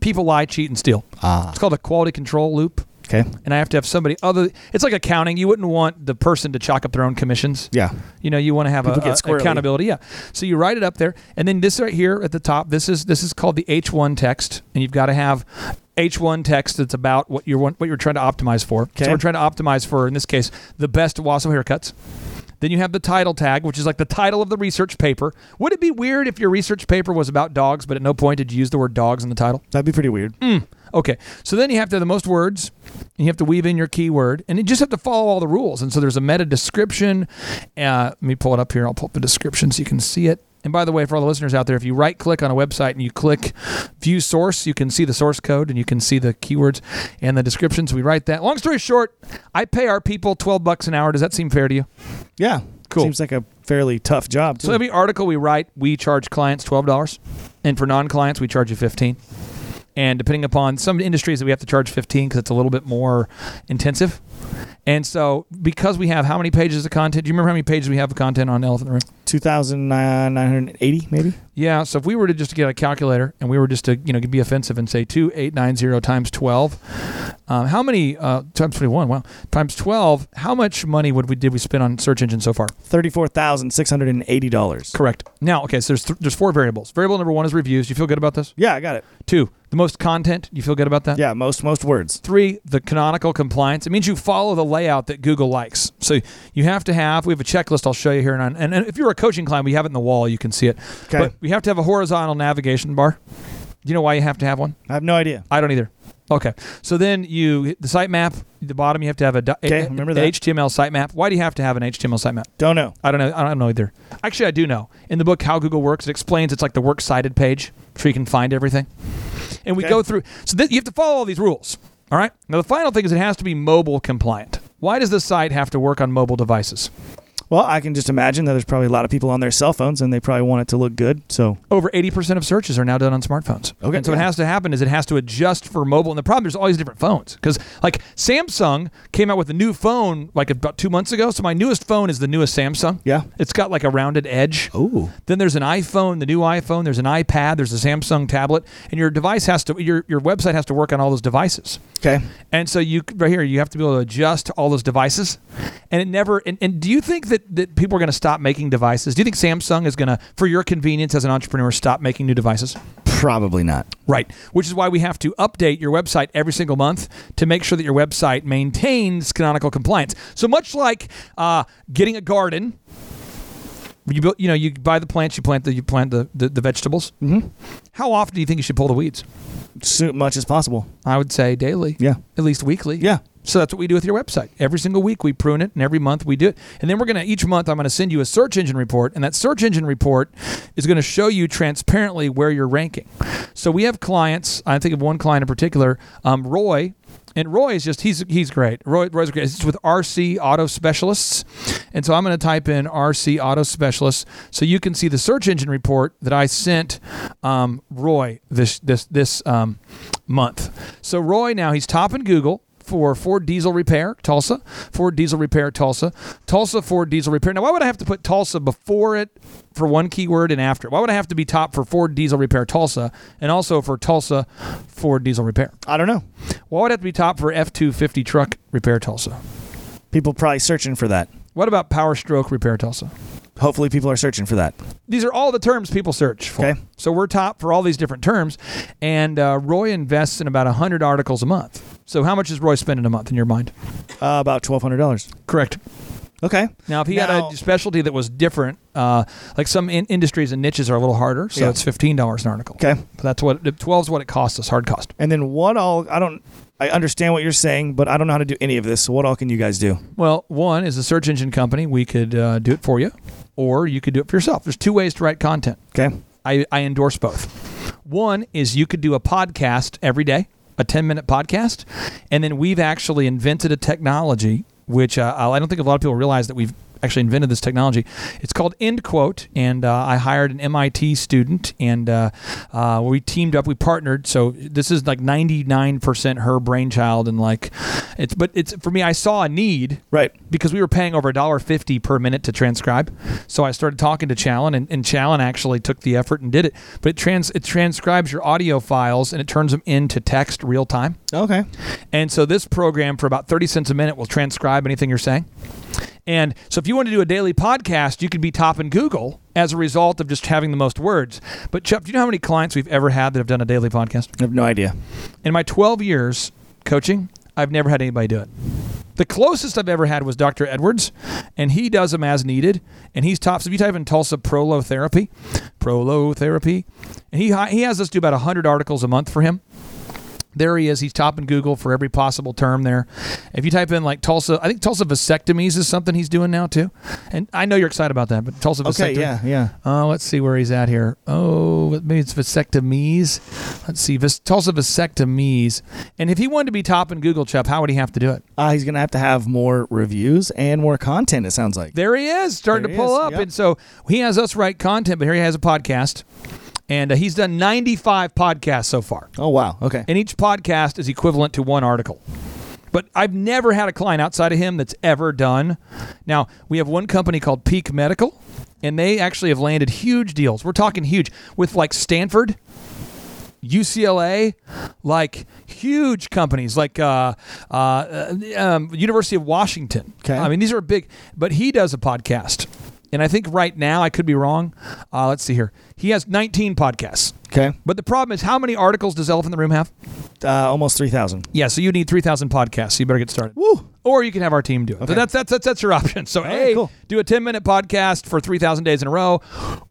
People lie, cheat, and steal. Ah. It's called a quality control loop. Okay. And I have to have somebody other. It's like accounting. You wouldn't want the person to chalk up their own commissions. Yeah. You know, you want to have a, People get a- accountability. Yeah. So you write it up there, and then this right here at the top. This is this is called the H1 text, and you've got to have H1 text that's about what you're what you're trying to optimize for. So Okay. we're trying to optimize for, in this case, the best Owasso haircuts. Then you have the title tag, which is like the title of the research paper. Would it be weird if your research paper was about dogs, but at no point did you use the word dogs in the title? That'd be pretty weird. Hmm. Okay, so then you have to have the most words, and you have to weave in your keyword, and you just have to follow all the rules. And so there's a meta description. Uh, let me pull it up here. I'll pull up the description so you can see it. And by the way, for all the listeners out there, if you right click on a website and you click view source, you can see the source code and you can see the keywords and the descriptions. We write that. Long story short, I pay our people 12 bucks an hour. Does that seem fair to you? Yeah. Cool. Seems like a fairly tough job. Too. So every article we write, we charge clients twelve dollars, and for non-clients, we charge you fifteen and depending upon some industries that we have to charge 15 because it's a little bit more intensive. And so because we have how many pages of content? Do you remember how many pages we have of content on elephant room? 2980 maybe? Yeah so if we were to just get a calculator and we were just to you know be offensive and say 2890 times 12 um, how many uh, times twenty one? Wow, times twelve. How much money would we did we spend on search engine so far? Thirty four thousand six hundred and eighty dollars. Correct. Now, okay, so there's th- there's four variables. Variable number one is reviews. You feel good about this? Yeah, I got it. Two, the most content. You feel good about that? Yeah, most most words. Three, the canonical compliance. It means you follow the layout that Google likes. So you have to have. We have a checklist. I'll show you here, and and, and if you're a coaching client, we have it in the wall. You can see it. Okay. But we have to have a horizontal navigation bar. Do you know why you have to have one? I have no idea. I don't either. Okay. So then you the sitemap. The bottom, you have to have a, do- Okay, a- remember that. HTML sitemap. Why do you have to have an HTML sitemap? Don't know. I don't know. I don't know either. Actually, I do know. In the book How Google Works, it explains it's like the works cited page, so you can find everything. And we Okay. go through. So th- you have to follow all these rules. All right. Now the final thing is it has to be mobile compliant. Why does the site have to work on mobile devices? Well, I can just imagine that there's probably a lot of people on their cell phones and they probably want it to look good. So, Over 80% of searches are now done on smartphones. Okay, And so what has to happen is it has to adjust for mobile. And the problem, there's all these different phones. Because, like, Samsung came out with a new phone, like, about two months ago. So my newest phone is the newest Samsung. Yeah. It's got, like, a rounded edge. Oh. Then there's an iPhone, the new iPhone. There's an iPad. There's a Samsung tablet. And your device has to, your, your website has to work on all those devices. Okay. And so you right here, you have to be able to adjust all those devices. And it never. And, and do you think that, that people are going to stop making devices? Do you think Samsung is going to, for your convenience as an entrepreneur, stop making new devices? Probably not. Right. Which is why we have to update your website every single month to make sure that your website maintains canonical compliance. So much like uh, getting a garden. You build, you know, you buy the plants, you plant the, you plant the, the, the vegetables. Mm-hmm. How often do you think you should pull the weeds? So much as possible. I would say daily. Yeah. At least weekly. Yeah. So that's what we do with your website. Every single week we prune it, and every month we do it. And then we're going to, each month, I'm going to send you a search engine report, and that search engine report is going to show you transparently where you're ranking. So we have clients, I think of one client in particular, um, Roy. And Roy is just, he's he's great. Roy, Roy's great. It's with RC Auto Specialists. And so I'm going to type in RC Auto Specialists so you can see the search engine report that I sent um, Roy this, this, this um, month. So Roy now, he's top in Google for Ford Diesel Repair, Tulsa. Ford Diesel Repair, Tulsa. Tulsa Ford Diesel Repair. Now, why would I have to put Tulsa before it for one keyword and after? It? Why would I have to be top for Ford Diesel Repair, Tulsa, and also for Tulsa Ford Diesel Repair? I don't know. Why would I have to be top for F 250 Truck Repair, Tulsa? People probably searching for that. What about Power Stroke Repair, Tulsa? Hopefully, people are searching for that. These are all the terms people search for. Okay. So we're top for all these different terms, and uh, Roy invests in about 100 articles a month. So how much is Roy spending a month in your mind? Uh, about twelve hundred dollars. Correct. Okay. Now, if he Now- had a specialty that was different, uh, like some in- industries and niches are a little harder, so Yeah. it's fifteen dollars an article. Okay. that's what twelve is what it costs us, hard cost. And then what all? I don't. I understand what you're saying, but I don't know how to do any of this. So what all can you guys do? Well, one is a search engine company. We could uh, do it for you, or you could do it for yourself. There's two ways to write content. Okay. I, I endorse both. One is you could do a podcast every day, a 10 minute podcast. And then we've actually invented a technology, which uh, I don't think a lot of people realize that we've actually invented this technology. It's called End Quote, and uh, I hired an MIT student, and uh, uh, we teamed up. We partnered. So this is like 99% her brainchild, and like it's. But it's for me. I saw a need, Right. because we were paying over $1.50 per minute to transcribe. So I started talking to Challen, and, and Challen actually took the effort and did it. But it trans it transcribes your audio files and it turns them into text real time. Okay. And so this program for about 30 cents a minute will transcribe anything you're saying. And so if you want to do a daily podcast, you could be top in Google as a result of just having the most words. But Chuck, do you know how many clients we've ever had that have done a daily podcast? I have no idea. In my 12 years coaching, I've never had anybody do it. The closest I've ever had was Dr. Edwards, and he does them as needed. And he's top. So if you type in Tulsa prolotherapy, prolotherapy, and he he has us do about 100 articles a month for him. There he is. He's topping Google for every possible term there. If you type in like Tulsa, I think Tulsa vasectomies is something he's doing now too. And I know you're excited about that, but Tulsa vasectomy. Okay. Yeah. Yeah. Uh, let's see where he's at here. Oh, maybe it's vasectomies. Let's see. Vas- Tulsa vasectomies. And if he wanted to be topping Google, Chupp, how would he have to do it? Uh, he's gonna have to have more reviews and more content. It sounds like. There he is, starting There to pull is, up. yep. And so he has us write content, but here he has a podcast. And uh, he's done 95 podcasts so far. Oh wow. Okay. And each podcast is equivalent to one article. But I've never had a client outside of him that's ever done. Now, we have one company called Peak Medical, and they actually have landed huge deals. We're talking huge with like Stanford, UCLA, like huge companies like uh, uh, um, University of Washington. Okay. I mean, these are big, but he does a podcast. And I think right now, I could be wrong. Uh, let's see here. He has 19 podcasts. Okay. But the problem is, how many articles does Elephant in the Room have? Uh, almost three thousand. Yeah, so you need 3,000 podcasts. So you better get started. Woo. Or you can have our team do it. So that's, that's, that's, that's your option. So, right, A, cool. do a 10 minute podcast for 3,000 days in a row,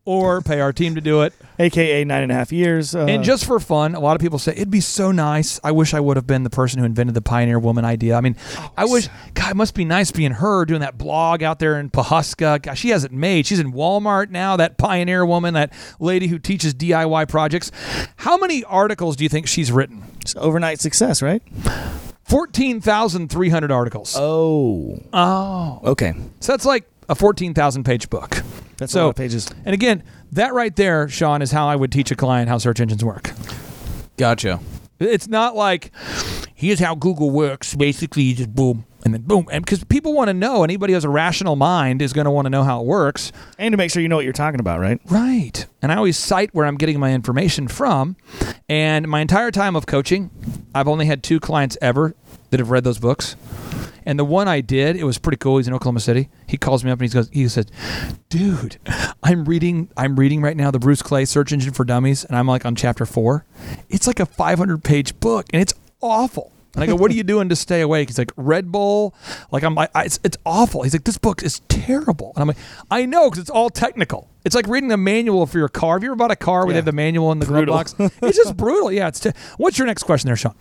or pay our team to do it. AKA nine and a half years. Uh, And just for fun, a lot of people say it'd be so nice. I wish I would have been the person who invented the pioneer woman idea. I mean, I wish God it must be nice being her doing that blog out there in Pawhuska. Gosh, she has it made. She's in Walmart now. That pioneer woman, that lady who teaches DIY projects. How many articles do you think she's written? it's overnight success, right? Fourteen thousand three hundred articles. Oh. oh, Okay. so that's like a fourteen thousand page book. That's So- a lot of pages. And again, that right there, Sean, is how I would teach a client how search engines work. Gotcha. It's not like here's how Google works. Basically, you just boom and then boom, and because people want to know. Anybody who has a rational mind is going to want to know how it works, And to make sure you know what you're talking about, right? right? And I always cite where I'm getting my information from. And my entire time of coaching, I've only had two clients ever that have read those books. And the one I did, it was pretty cool. He's in Oklahoma City. He calls me up and he goes, he says, "Dude, I'm reading, I'm reading right now the Bruce Clay Search Engine for Dummies, and I'm like on chapter four. It's like a 500 page book, and it's awful." And I go, "What are you doing to stay awake?" He's like, "Red Bull." Like I'm like, I, it's, it's awful. He's like, "This book is terrible," and I'm like, "I know because it's all technical. It's like reading the manual for your car. Have you ever bought a car where they have the manual in the glove box? It's just brutal. Yeah, it's. Te- What's your next question there, Sean?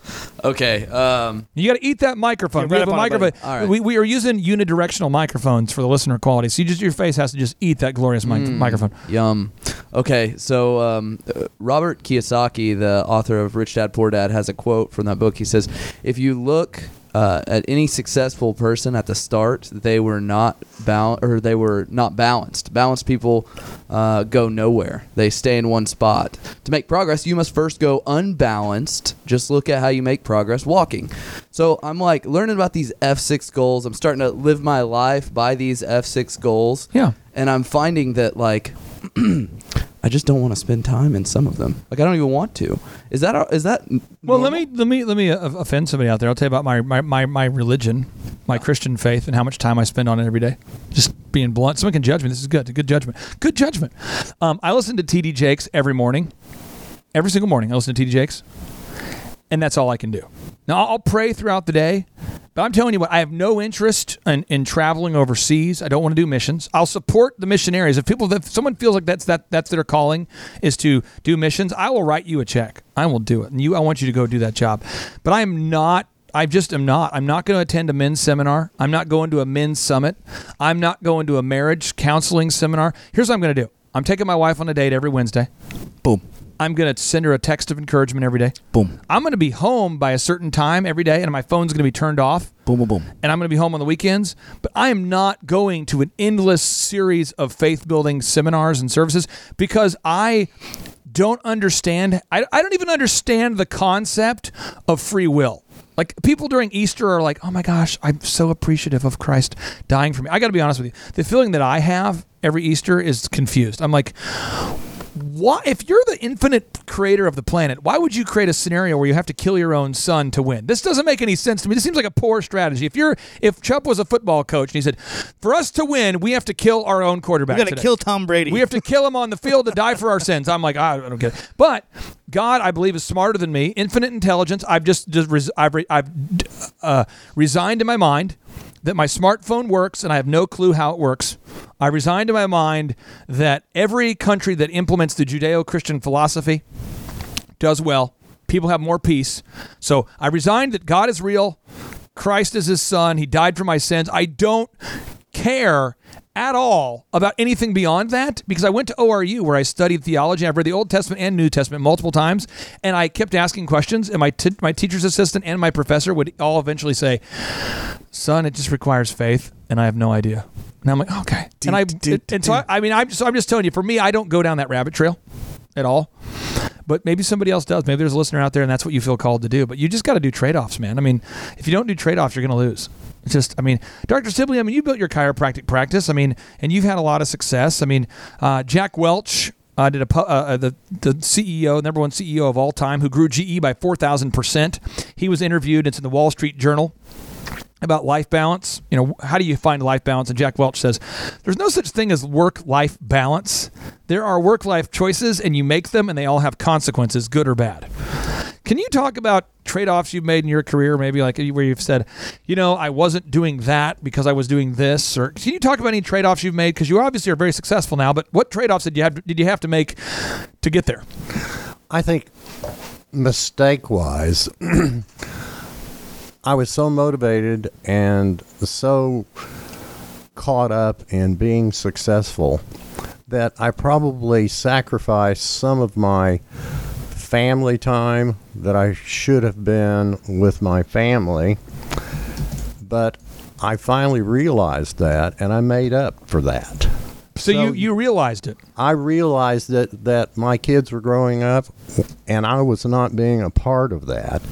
Okay. Um, You got to eat that microphone. Yeah, we right have a up on it, buddy. microphone. All right. we, we are using unidirectional microphones for the listener quality. So you just your face has to just eat that glorious mic- Mm. microphone. Yum. Okay, so um, uh, Robert Kiyosaki, the author of Rich Dad Poor Dad, has a quote from that book. He says, "If you look uh, at any successful person at the start, they were not bal- or they were not balanced. Balanced people uh, go nowhere; they stay in one spot. To make progress, you must first go unbalanced. Just look at how you make progress walking. So I'm like learning about these F6 goals. I'm starting to live my life by these F6 goals." Yeah. and I'm finding that like I just don't want to spend time in some of them. Like I don't even want to. Is that is that Well, let me let me let me uh, offend somebody out there. I'll tell you about my, my, my, my religion, my Christian faith, and how much time I spend on it every day. Just being blunt. Someone can judge me. This is good. Good judgment. Good judgment. Um, I listen to TD Jakes every morning. Every single morning, I listen to TD Jakes, and that's all I can do. Now I'll pray throughout the day, but I'm telling you what, I have no interest in, in traveling overseas. I don't want to do missions. I'll support the missionaries. If people, if someone feels like that's that that's their calling is to do missions, I will write you a check. I will do it, and you, I want you to go do that job. But I am not. I just am not. I'm not going to attend a men's seminar. I'm not going to a men's summit. I'm not going to a marriage counseling seminar. Here's what I'm going to do. I'm taking my wife on a date every Wednesday. Boom. I'm going to send her a text of encouragement every day. Boom. I'm going to be home by a certain time every day, and my phone's going to be turned off. Boom, boom, boom. And I'm going to be home on the weekends. But I am not going to an endless series of faith building seminars and services because I don't understand. I, I don't even understand the concept of free will. Like people during Easter are like, oh my gosh, I'm so appreciative of Christ dying for me. I got to be honest with you. The feeling that I have every Easter is confused. I'm like, why if you're the infinite creator of the planet why would you create a scenario where you have to kill your own son to win? This doesn't make any sense to me. This seems like a poor strategy. If you're if Chupp was a football coach and he said for us to win we have to kill our own quarterback We got to kill Tom Brady. we have to kill him on the field to die for our sins. I'm like i don't get it. But god i believe is smarter than me infinite intelligence. I've just, just res- i've, re- I've uh, resigned in my mind that my smartphone works and I have no clue how it works. I resigned in my mind that every country that implements the Judeo Christian philosophy does well. People have more peace. So I resigned that God is real. Christ is his son. He died for my sins. I don't care at all about anything beyond that because I went to ORU where I studied theology. I've read the Old Testament and New Testament multiple times, and I kept asking questions. And my t- my teacher's assistant and my professor would all eventually say, "Son, it just requires faith," and I have no idea. And I'm like, okay. and I and so I, I mean, I'm so I'm just telling you. For me, I don't go down that rabbit trail at all. But maybe somebody else does. Maybe there's a listener out there, and that's what you feel called to do. But you just got to do trade offs, man. I mean, if you don't do trade offs, you're going to lose. Just, I mean, Dr. Sibley, I mean, you built your chiropractic practice. I mean, and you've had a lot of success. I mean, uh, Jack Welch uh, did a uh, uh, the the CEO, number one CEO of all time, who grew GE by four thousand percent. He was interviewed. It's in the Wall Street Journal about life balance. You know, how do you find life balance? And Jack Welch says, there's no such thing as work life balance. There are work life choices, and you make them, and they all have consequences, good or bad. Can you talk about trade offs you've made in your career, maybe like where you've said, you know, I wasn't doing that because I was doing this? Or can you talk about any trade offs you've made? Because you obviously are very successful now, but what trade offs did you have, did you have to make to get there? I think mistake wise, I was so motivated and so caught up in being successful that I probably sacrificed some of my family time that I should have been with my family. But I finally realized that and I made up for that. So, So- you, you realized it. I realized that, that my kids were growing up and I was not being a part of that.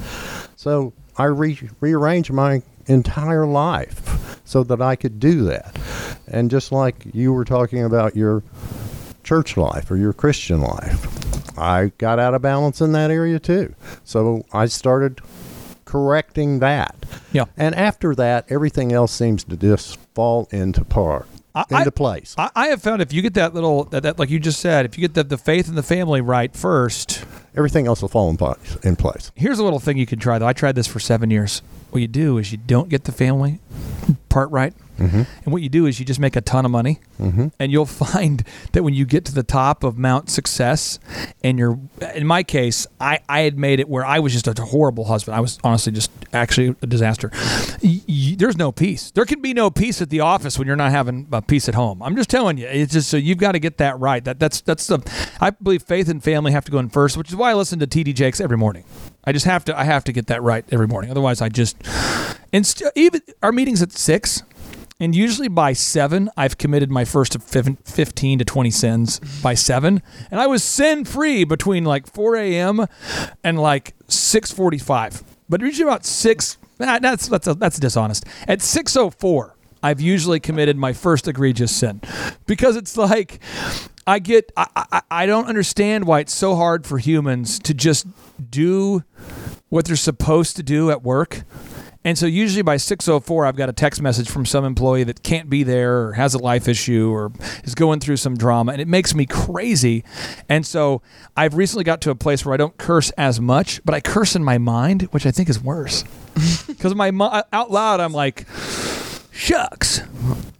So I re- rearranged my entire life so that I could do that. And just like you were talking about your church life or your Christian life, I got out of balance in that area too. So I started correcting that. Yeah. And after that, everything else seems to just fall into part, I- into place. I, I have found if you get that little that, that like you just said, if you get the, the faith and the family right first, everything else will fall in place. In place. here's a little thing you can try though. I tried this for seven years. What you do is you don't get the family part right. Mm-hmm. And what you do is you just make a ton of money, Mm-hmm. and you'll find that when you get to the top of Mount Success, and you're, in my case, I, I had made it where I was just a horrible husband. I was honestly just actually a disaster. There's no peace. There can be no peace at the office when you're not having uh, peace at home. I'm just telling you. It's just so you've got to get that right. That that's that's the. I believe faith and family have to go in first, which is why I listen to TD Jakes every morning. I just have to. I have to get that right every morning. Otherwise, I just. And st- even our meetings at six. And usually by seven, I've committed my first of 15 to 20 sins by seven. And I was sin free between like 4 a.m. and like 6.45. But usually about 6, nah, that's, that's, that's dishonest. At 6.04, I've usually committed my first egregious sin. Because it's like, I get, I, I, I don't understand why it's so hard for humans to just do what they're supposed to do at work. And so usually by 6:04 I've got a text message from some employee that can't be there or has a life issue or is going through some drama and it makes me crazy. And so I've recently got to a place where I don't curse as much, but I curse in my mind, which I think is worse. Cuz my out loud I'm like shucks.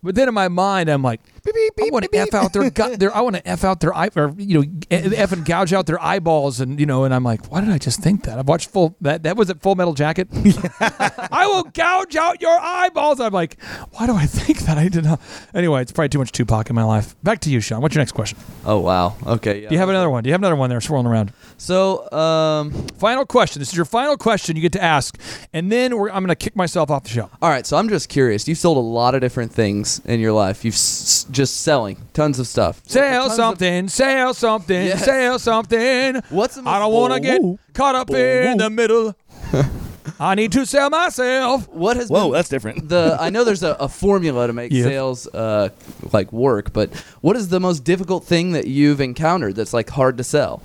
But then in my mind I'm like I want to f out their gut. Their I want to f out their eye, or you know, f and gouge out their eyeballs, and you know, and I'm like, why did I just think that? I've watched full that that was it. Full Metal Jacket. I will gouge out your eyeballs. I'm like, why do I think that? I did not. Anyway, it's probably too much Tupac in my life. Back to you, Sean. What's your next question? Oh wow. Okay. Yeah. Do you have another one? Do you have another one there swirling around? So um, Final question. This is your final question you get to ask, and then we're, I'm going to kick myself off the show. all right. So I'm just curious. You've sold a lot of different things in your life. You've s- just selling tons of stuff. Sell Tons of- something, sell something, Yes. sell something. What's the most I don't want to get Whoa. caught up in the middle. I need to sell myself. what has Whoa, been that's different. the I know there's a, a formula to make Yeah. sales uh, like work, but what is the most difficult thing that you've encountered that's like hard to sell?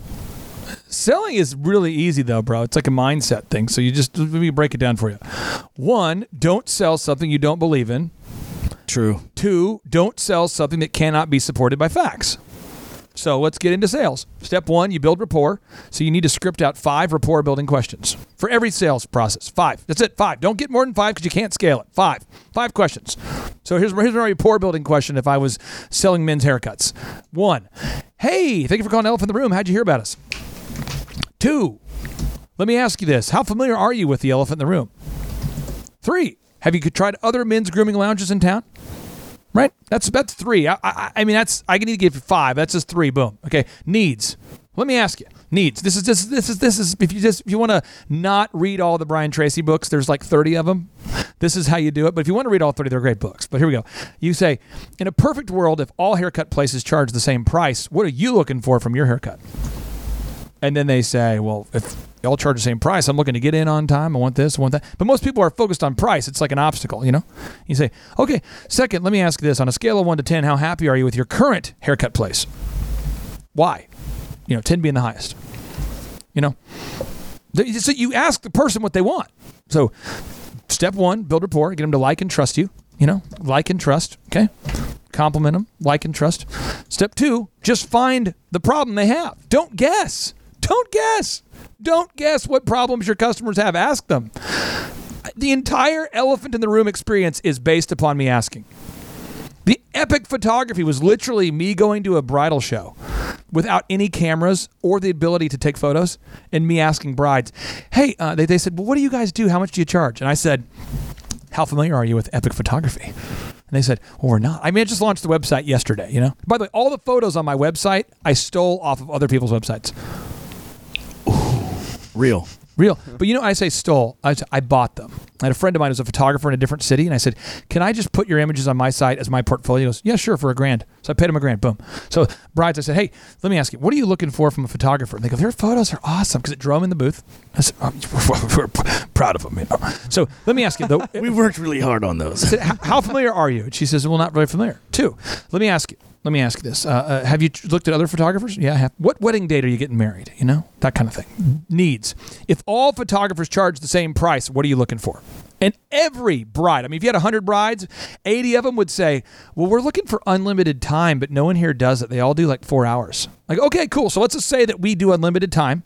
Selling is really easy though, bro. It's like a mindset thing. So you just let me break it down for you. One, don't sell something you don't believe in. True. Two, don't sell something that cannot be supported by facts. So let's get into sales. Step one, you build rapport. So you need to script out five rapport building questions for every sales process. Five. That's it. Five. Don't get more than five because you can't scale it. Five. Five questions. So here's, here's my rapport building question if I was selling men's haircuts. One, hey, thank you for calling Elephant in the Room. How'd you hear about us? Two, let me ask you this. How familiar are you with the elephant in the room? Three, have you tried other men's grooming lounges in town? Right? That's that's three. I, I, I mean, that's I can need to give you five. That's just three. Boom. Okay. Needs. Let me ask you. Needs. This is this this is this is if you just if you want to not read all the Brian Tracy books, there's like 30 of them. This is how you do it. But if you want to read all 30, they're great books. But here we go. You say, in a perfect world, if all haircut places charge the same price, what are you looking for from your haircut? And then they say, well, if all charge the same price, I'm looking to get in on time. I want this, I want that. But most people are focused on price. It's like an obstacle, you know? You say, okay, second, let me ask this. On a scale of one to 10, how happy are you with your current haircut place? Why? You know, 10 being the highest. You know? So you ask the person what they want. So step one, build rapport, get them to like and trust you. You know, like and trust. Okay. Compliment them, like and trust. Step two, just find the problem they have. Don't guess. Don't guess. Don't guess what problems your customers have. Ask them. The entire elephant in the room experience is based upon me asking. The epic photography was literally me going to a bridal show without any cameras or the ability to take photos and me asking brides, hey, uh, they, they said, well, what do you guys do? How much do you charge? And I said, how familiar are you with epic photography? And they said, well, we're not. I mean, I just launched the website yesterday, you know? By the way, all the photos on my website, I stole off of other people's websites. Real. Real. But you know, I say stole. I, I bought them. I had a friend of mine who's a photographer in a different city, and I said, "Can I just put your images on my site as my portfolio?" He goes, "Yeah, sure, for a grand." So I paid him a grand. Boom. So brides, I said, "Hey, let me ask you, what are you looking for from a photographer?" And they go, "Their photos are awesome," because it drove them in the booth. I said, oh, um, we're, we're proud of them. You know? So let me ask you, though. We worked really hard on those. I said, "How- How familiar are you? And she says, Well, not really familiar. Two, let me ask you. Let me ask you this: uh, uh, Have you looked at other photographers? Yeah, I have. What wedding date are you getting married? You know that kind of thing. Needs. If all photographers charge the same price, what are you looking for? And every bride, I mean, if you had 100 brides, 80 of them would say, Well, we're looking for unlimited time, but no one here does it. They all do like four hours. Like, okay, cool. So let's just say that we do unlimited time,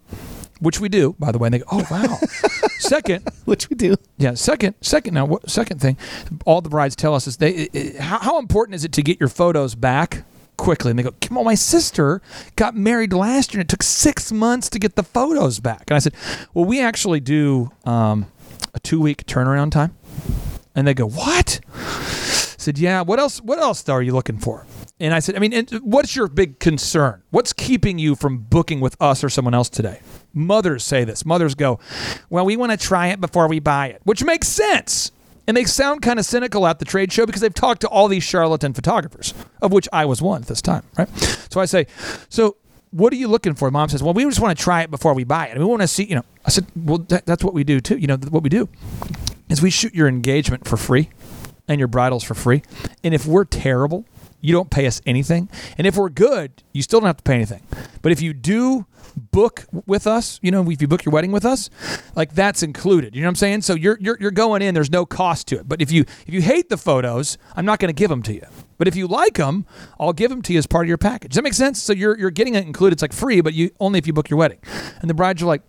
which we do, by the way. And they go, Oh, wow. Second, Which we do. yeah. Second, second now, what, second thing, all the brides tell us is they i- i- how, how important is it to get your photos back quickly? And they go, "Come on, my sister got married last year, and it took six months to get the photos back." And I said, "Well, we actually do um, a two week turnaround time." And they go, "What?" I said, "Yeah. What else? What else are you looking for?" And I said, "I mean, what's your big concern? What's keeping you from booking with us or someone else today?" Mothers say this. Mothers go, "Well, we want to try it before we buy it," which makes sense. And they sound kind of cynical at the trade show because they've talked to all these charlatan photographers, of which I was one at this time, right? So I say, "So what are you looking for?" Mom says, "Well, we just want to try it before we buy it. And we want to see, you know." I said, "Well, that, that's what we do too. You know, what we do is we shoot your engagement for free and your bridals for free. And if we're terrible, you don't pay us anything. And if we're good, you still don't have to pay anything. But if you do book with us, you know, if you book your wedding with us, like that's included. You know what I'm saying? So you're you're, you're going in. There's no cost to it. But if you if you hate the photos, I'm not going to give them to you. But if you like them, I'll give them to you as part of your package. Does that make sense? So you're you're getting it included. It's like free, but you only if you book your wedding. And the brides are like,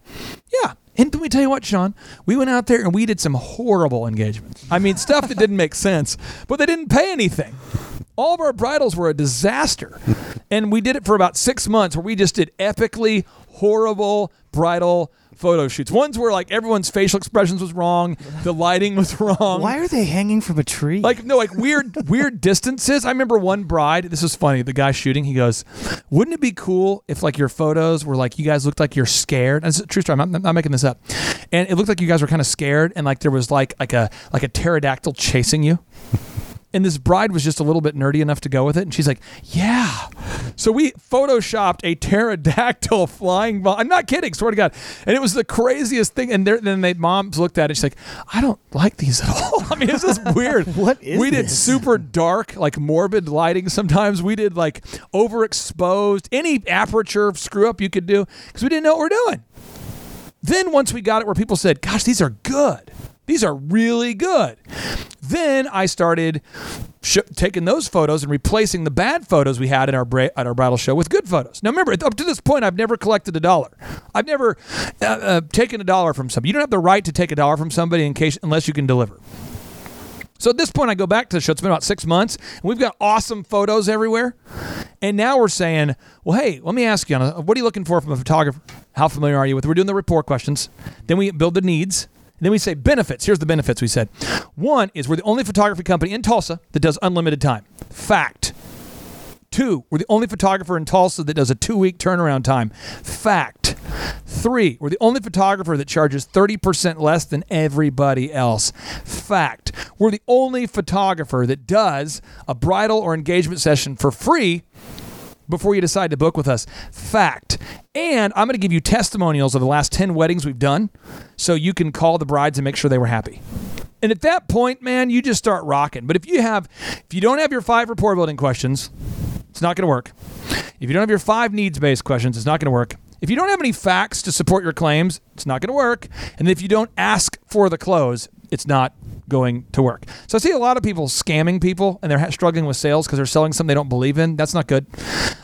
yeah. And let me tell you what, Sean, we went out there and we did some horrible engagements. I mean, stuff that didn't make sense, but they didn't pay anything. All of our bridals were a disaster. and we did it for about six months where we just did epically horrible bridal photo shoots. Ones where like everyone's facial expressions was wrong, the lighting was wrong. Why are they hanging from a tree? Like no, like weird, weird distances. I remember one bride. This was funny. The guy shooting, he goes, "Wouldn't it be cool if like your photos were like you guys looked like you're scared?" And it's a true story. I'm not, I'm not making this up. And it looked like you guys were kind of scared, and like there was like like a like a pterodactyl chasing you. And this bride was just a little bit nerdy enough to go with it, and she's like, "Yeah." So we photoshopped a pterodactyl flying. By. I'm not kidding. Swear to God. And it was the craziest thing. And there, then they moms looked at it. She's like, "I don't like these at all." I mean, it's just weird. What is We did this? super dark, like morbid lighting. Sometimes we did like overexposed, any aperture screw up you could do because we didn't know what we're doing. Then once we got it where people said, "Gosh, these are good. These are really good." Then I started sh- taking those photos and replacing the bad photos we had in our bra- at our bridal show with good photos. Now remember, up to this point, I've never collected a dollar. I've never uh, uh, taken a dollar from somebody. You don't have the right to take a dollar from somebody in case unless you can deliver. So at this point, I go back to the show. It's been about six months, and we've got awesome photos everywhere. And now we're saying, well, hey, let me ask you, Anna, what are you looking for from a photographer? How familiar are you with? We're doing the report questions. Then we build the needs. And then we say benefits. Here's the benefits we said. One is we're the only photography company in Tulsa that does unlimited time. Fact. Two, we're the only photographer in Tulsa that does a two week turnaround time. Fact. Three, we're the only photographer that charges 30% less than everybody else. Fact. We're the only photographer that does a bridal or engagement session for free before you decide to book with us. Fact. And I'm going to give you testimonials of the last 10 weddings we've done so you can call the brides and make sure they were happy. And at that point, man, you just start rocking. But if you have if you don't have your five rapport building questions, it's not going to work. If you don't have your five needs based questions, it's not going to work. If you don't have any facts to support your claims, it's not going to work. And if you don't ask for the close, it's not going to work. So I see a lot of people scamming people and they're struggling with sales because they're selling something they don't believe in. That's not good.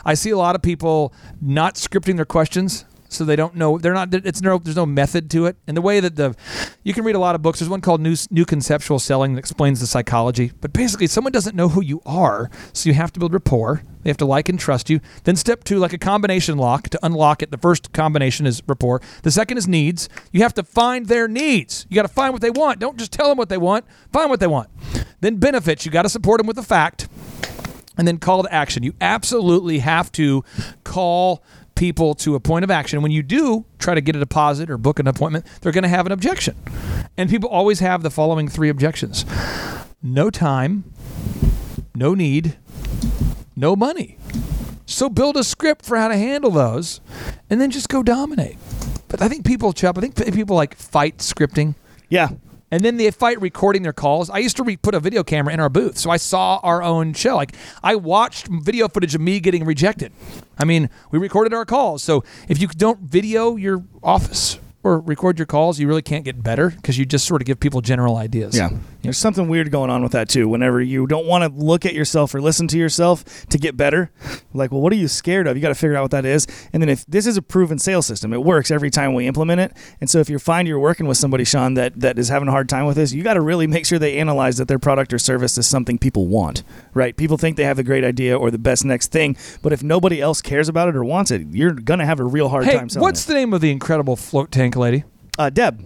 I see a lot of people not scripting their questions so they don't know they're not it's no there's no method to it. And the way that the you can read a lot of books. There's one called new, new conceptual selling that explains the psychology. But basically someone doesn't know who you are so you have to build rapport. They have to like and trust you. Then step two like a combination lock to unlock it. The first combination is rapport. The second is needs. You have to find their needs. You got to find what they want. Don't just tell them what they want. Find what they want. Then benefits. You got to support them with a fact. And then call to action. You absolutely have to call people to a point of action. When you do try to get a deposit or book an appointment, they're going to have an objection. And people always have the following three objections no time, no need, no money. So build a script for how to handle those and then just go dominate. But I think people, Chupp, I think people like fight scripting. Yeah. And then they fight recording their calls. I used to re- put a video camera in our booth, so I saw our own show. Like I watched video footage of me getting rejected. I mean, we recorded our calls. So if you don't video your office or record your calls, you really can't get better because you just sort of give people general ideas. Yeah. There's something weird going on with that too. Whenever you don't want to look at yourself or listen to yourself to get better, like, well, what are you scared of? You got to figure out what that is. And then if this is a proven sales system, it works every time we implement it. And so if you find you're working with somebody, Sean, that that is having a hard time with this, you got to really make sure they analyze that their product or service is something people want. Right? People think they have the great idea or the best next thing, but if nobody else cares about it or wants it, you're gonna have a real hard Hey, time selling it. what's it. the name of the incredible float tank lady? Uh, Deb?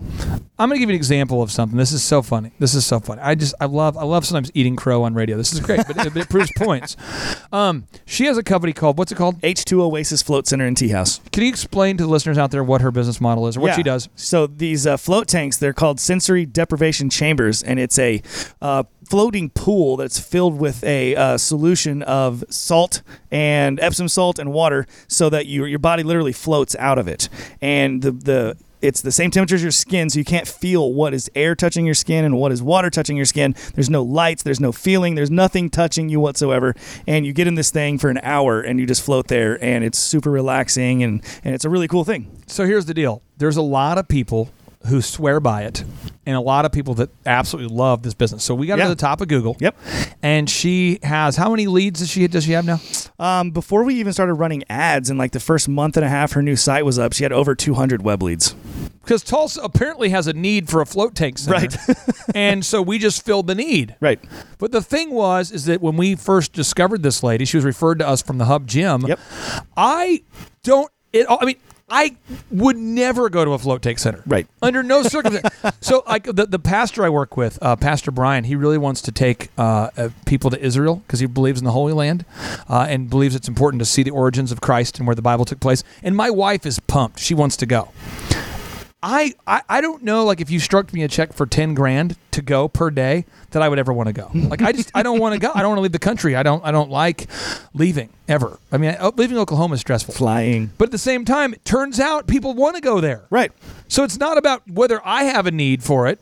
I'm gonna give you an example of something. This is so funny. This is so funny. I just I love I love sometimes eating crow on radio. This is great, but it, but it proves points. Um, she has a company called what's it called? H2 Oasis Float Center and Tea House. Can you explain to the listeners out there what her business model is or what Yeah. she does? So these uh, float tanks, they're called sensory deprivation chambers, and it's a uh, floating pool that's filled with a uh, solution of salt and Epsom salt and water, so that your your body literally floats out of it, and the the it's the same temperature as your skin, so you can't feel what is air touching your skin and what is water touching your skin. There's no lights, there's no feeling, there's nothing touching you whatsoever. And you get in this thing for an hour and you just float there, and it's super relaxing and, and it's a really cool thing. So here's the deal. There's a lot of people who swear by it and a lot of people that absolutely love this business. So we got Yeah. to the top of Google. Yep. And she has how many leads does she does she have now? Um, before we even started running ads in like the first month and a half her new site was up, she had over 200 web leads. because Tulsa apparently has a need for a float tank center, Right. and so we just filled the need. Right. But the thing was, is that when we first discovered this lady, she was referred to us from the Hub Gym. Yep. I don't. It. I mean. I would never go to a float tank center. Right. Under no circumstance. so, like the, the pastor I work with, uh, Pastor Brian, he really wants to take uh, uh, people to Israel because he believes in the Holy Land uh, and believes it's important to see the origins of Christ and where the Bible took place. And my wife is pumped; she wants to go. I, I, I don't know like if you struck me a check for 10 grand to go per day that I would ever want to go. Like I just I don't want to go. I don't want to leave the country. I don't I don't like leaving ever. I mean, uh, leaving Oklahoma is stressful. Flying. But at the same time, it turns out people want to go there. Right. So it's not about whether I have a need for it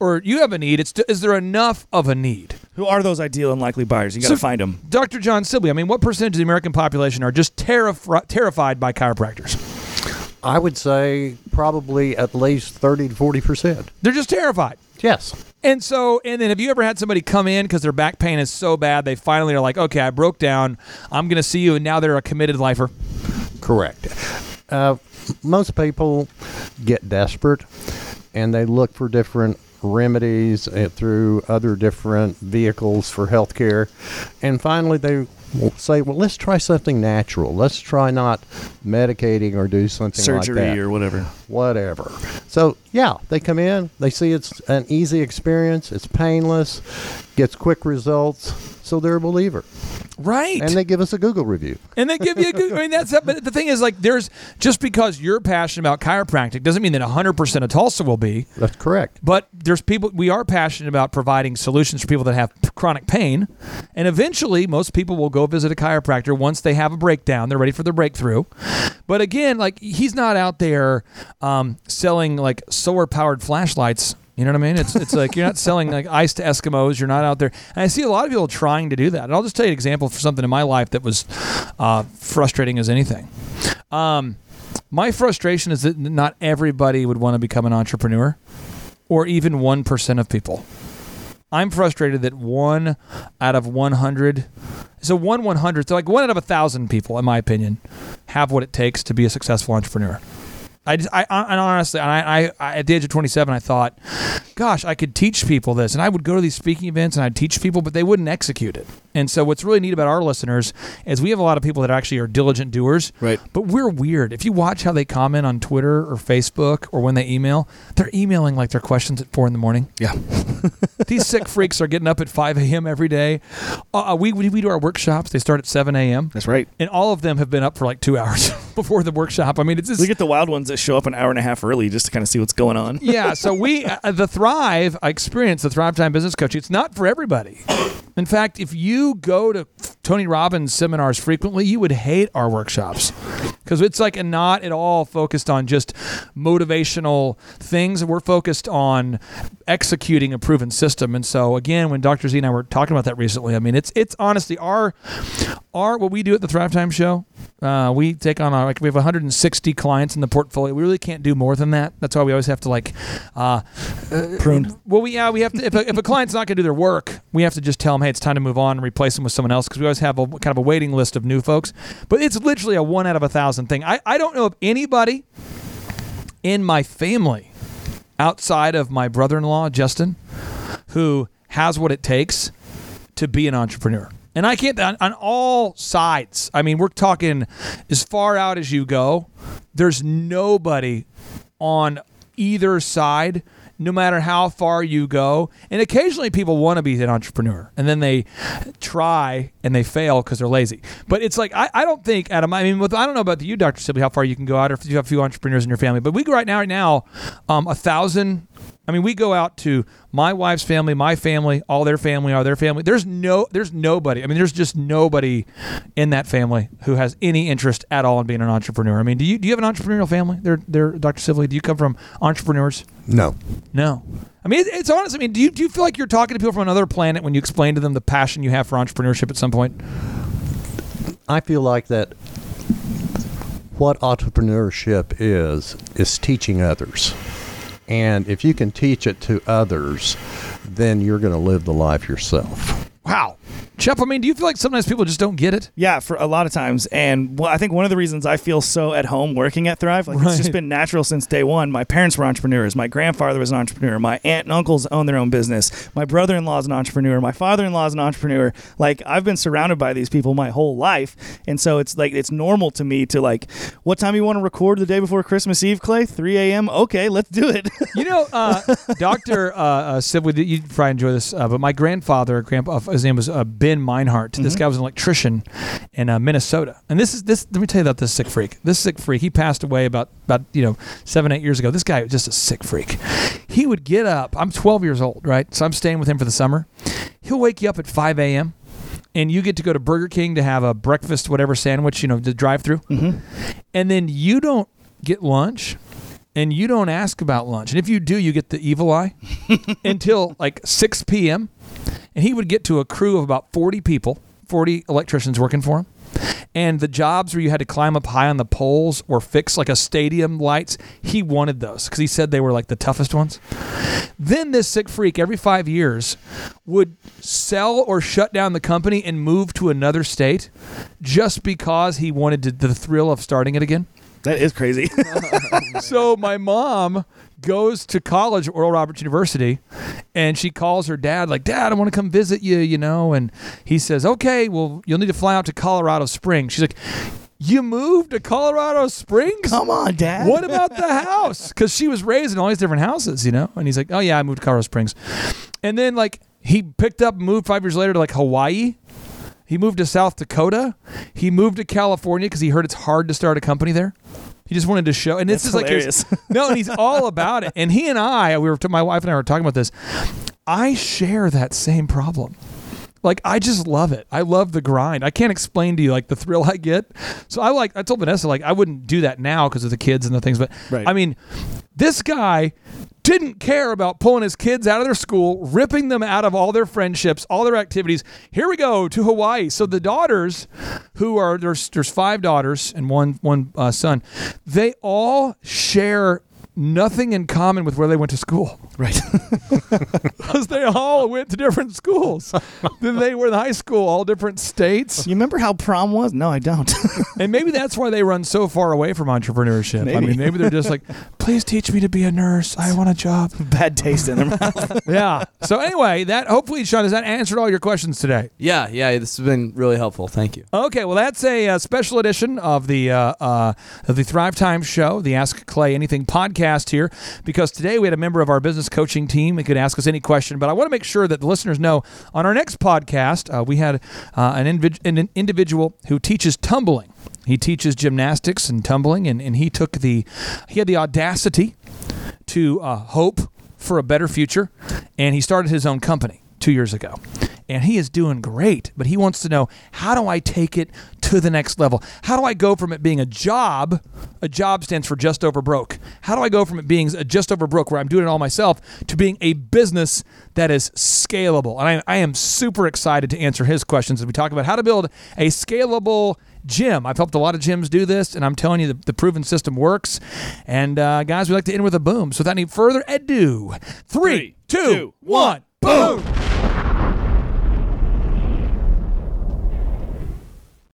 or you have a need. It's is there enough of a need? Who are those ideal and likely buyers? You got to So- find them. Dr. John Sibley, I mean, what percentage of the American population are just terrif- terrified by chiropractors? I would say probably at least 30 to 40%. They're just terrified. Yes. And so, and then have you ever had somebody come in because their back pain is so bad they finally are like, okay, I broke down. I'm going to see you, and now they're a committed lifer. Correct. Uh, most people get desperate and they look for different remedies uh, through other different vehicles for healthcare. And finally, they say, well, let's try something natural. Let's try not medicating or do something like Surgery that. or whatever. whatever. So yeah, they come in, they see it's an easy experience, it's painless, gets quick results, so they're a believer, Right. and they give us a Google review. and they give you a good. I mean, that's but the thing is, like, there's just because you're passionate about chiropractic doesn't mean that 100 percent of Tulsa will be. That's correct. But there's people we are passionate about providing solutions for people that have chronic pain, and eventually most people will go visit a chiropractor once they have a breakdown. They're ready for the breakthrough. But again, like he's not out there um, selling like solar powered flashlights. You know what I mean? It's it's like you're not selling like ice to Eskimos. You're not out there. And I see a lot of people trying to do that. And I'll just tell you an example for something in my life that was uh, frustrating as anything. Um, my frustration is that not everybody would want to become an entrepreneur or even 1% of people. I'm frustrated that one out of 100, so one 100, so like one out of a thousand people, in my opinion, have what it takes to be a successful entrepreneur. I, just, I, and honestly, and I, I, I, at the age of 27, I thought, gosh, I could teach people this. And I would go to these speaking events and I'd teach people, but they wouldn't execute it. And so, what's really neat about our listeners is we have a lot of people that actually are diligent doers. Right. But we're weird. If you watch how they comment on Twitter or Facebook or when they email, they're emailing like their questions at four in the morning. Yeah. These sick freaks are getting up at 5 a.m. every day. Uh, we, we, we do our workshops, they start at 7 a.m. That's right. And all of them have been up for like two hours before the workshop. I mean, it's just. We get the wild ones that show up an hour and a half early just to kind of see what's going on. yeah, so we uh, the Thrive I experienced the Thrive Time Business Coaching. It's not for everybody. In fact, if you go to Tony Robbins seminars frequently, you would hate our workshops because it's like not at all focused on just motivational things. We're focused on executing a proven system. And so again, when Dr. Z and I were talking about that recently, I mean, it's it's honestly our our what we do at the Thrive Time Show. Uh, we take on our, like we have 160 clients in the portfolio. We really can't do more than that. That's why we always have to like uh, Pruned. well, we yeah, we have to. If a, if a client's not going to do their work, we have to just tell them, hey, it's time to move on and replace them with someone else because we always have a kind of a waiting list of new folks. But it's literally a one out of a thousand thing. I I don't know if anybody in my family outside of my brother-in-law Justin who has what it takes to be an entrepreneur. And I can't on, on all sides. I mean, we're talking as far out as you go. There's nobody on either side, no matter how far you go. And occasionally people want to be an entrepreneur and then they try and they fail because they're lazy. But it's like, I, I don't think, Adam, I mean, with, I don't know about you, Dr. Sibley, how far you can go out or if you have a few entrepreneurs in your family, but we go right now, right now, um, a thousand. I mean, we go out to my wife's family, my family, all their family, all their family. There's no, there's nobody. I mean, there's just nobody in that family who has any interest at all in being an entrepreneur. I mean, do you do you have an entrepreneurial family? There, there, Dr. Sibley, do you come from entrepreneurs? No. No. I mean, it, it's honest. I mean, do you do you feel like you're talking to people from another planet when you explain to them the passion you have for entrepreneurship at some point? I feel like that what entrepreneurship is is teaching others. And if you can teach it to others, then you're going to live the life yourself. Wow. Chef, I mean, do you feel like sometimes people just don't get it? Yeah, for a lot of times. And well, I think one of the reasons I feel so at home working at Thrive, like it's just been natural since day one. My parents were entrepreneurs. My grandfather was an entrepreneur. My aunt and uncles own their own business. My brother in law is an entrepreneur. My father in law is an entrepreneur. Like I've been surrounded by these people my whole life. And so it's like it's normal to me to like, what time you want to record the day before Christmas Eve, Clay? 3 a.m. Okay, let's do it. You know, uh, Doctor uh, uh, Sibley, you'd probably enjoy this, uh, but my grandfather, grandpa, his name was uh, Ben Meinhardt. This guy was an electrician in uh, Minnesota, and this is this. Let me tell you about this sick freak. This sick freak, he passed away about about you know seven eight years ago. This guy was just a sick freak. He would get up. I'm 12 years old, right? So I'm staying with him for the summer. He'll wake you up at 5 a.m. And you get to go to Burger King to have a breakfast, whatever sandwich, you know, the drive through. And then you don't get lunch and you don't ask about lunch. And if you do, you get the evil eye until like 6 p.m. And he would get to a crew of about 40 people, 40 electricians working for him. And the jobs where you had to climb up high on the poles or fix like a stadium lights, he wanted those because he said they were like the toughest ones. Then this sick freak every five years would sell or shut down the company and move to another state just because he wanted to, the thrill of starting it again. That is crazy. so my mom goes to college at Oral Roberts University and she calls her dad like dad I want to come visit you you know and he says okay well you'll need to fly out to Colorado Springs she's like you moved to Colorado Springs Come on, Dad. what about the house because she was raised in all these different houses you know and he's like oh yeah I moved to Colorado Springs and then like he picked up and moved five years later to like Hawaii he moved to South Dakota. He moved to California because he heard it's hard to start a company there. He just wanted to show, and this That's is like his- no, and he's all about it. And he and I, we were my wife and I were talking about this. I share that same problem. Like I just love it. I love the grind. I can't explain to you like the thrill I get. So I like. I told Vanessa like I wouldn't do that now because of the kids and the things. But Right. I mean, this guy didn't care about pulling his kids out of their school, ripping them out of all their friendships, all their activities. Here we go to Hawaii. So the daughters, who are there's there's five daughters and one one uh, son, they all share nothing in common with where they went to school right. because they all went to different schools. then they were in high school, all different states, you remember how prom was? No, I don't. and maybe that's why they run so far away from entrepreneurship. I Maybe. mean, maybe they're just like, "Please teach me to be a nurse. I want a job." Bad taste in their mouth. yeah. So anyway, that hopefully, Sean, has that answered all your questions today? Yeah, yeah, this has been really helpful. Thank you. Okay, well, that's a, uh special edition of the uh, uh, of the Thrive Time Show, the Ask Clay Anything podcast here, because today we had a member of our business coaching team. He could ask us any question, but I want to make sure that the listeners know on our next podcast uh, we had uh, an, invid- an individual who teaches tumbling. He teaches gymnastics and tumbling, and, and he took the he had the audacity to uh, hope for a better future, and he started his own company two years ago. And he is doing great, but he wants to know how do I take it to the next level? How do I go from it being a job? A job stands for just over broke. How do I go from it being a just over broke where I'm doing it all myself to being a business that is scalable? And I, I am super excited to answer his questions as we talk about how to build a scalable gym. I've helped a lot of gyms do this, and I'm telling you, the, the proven system works. And uh, guys, we like to end with a boom. So without any further ado, three, two, one, boom.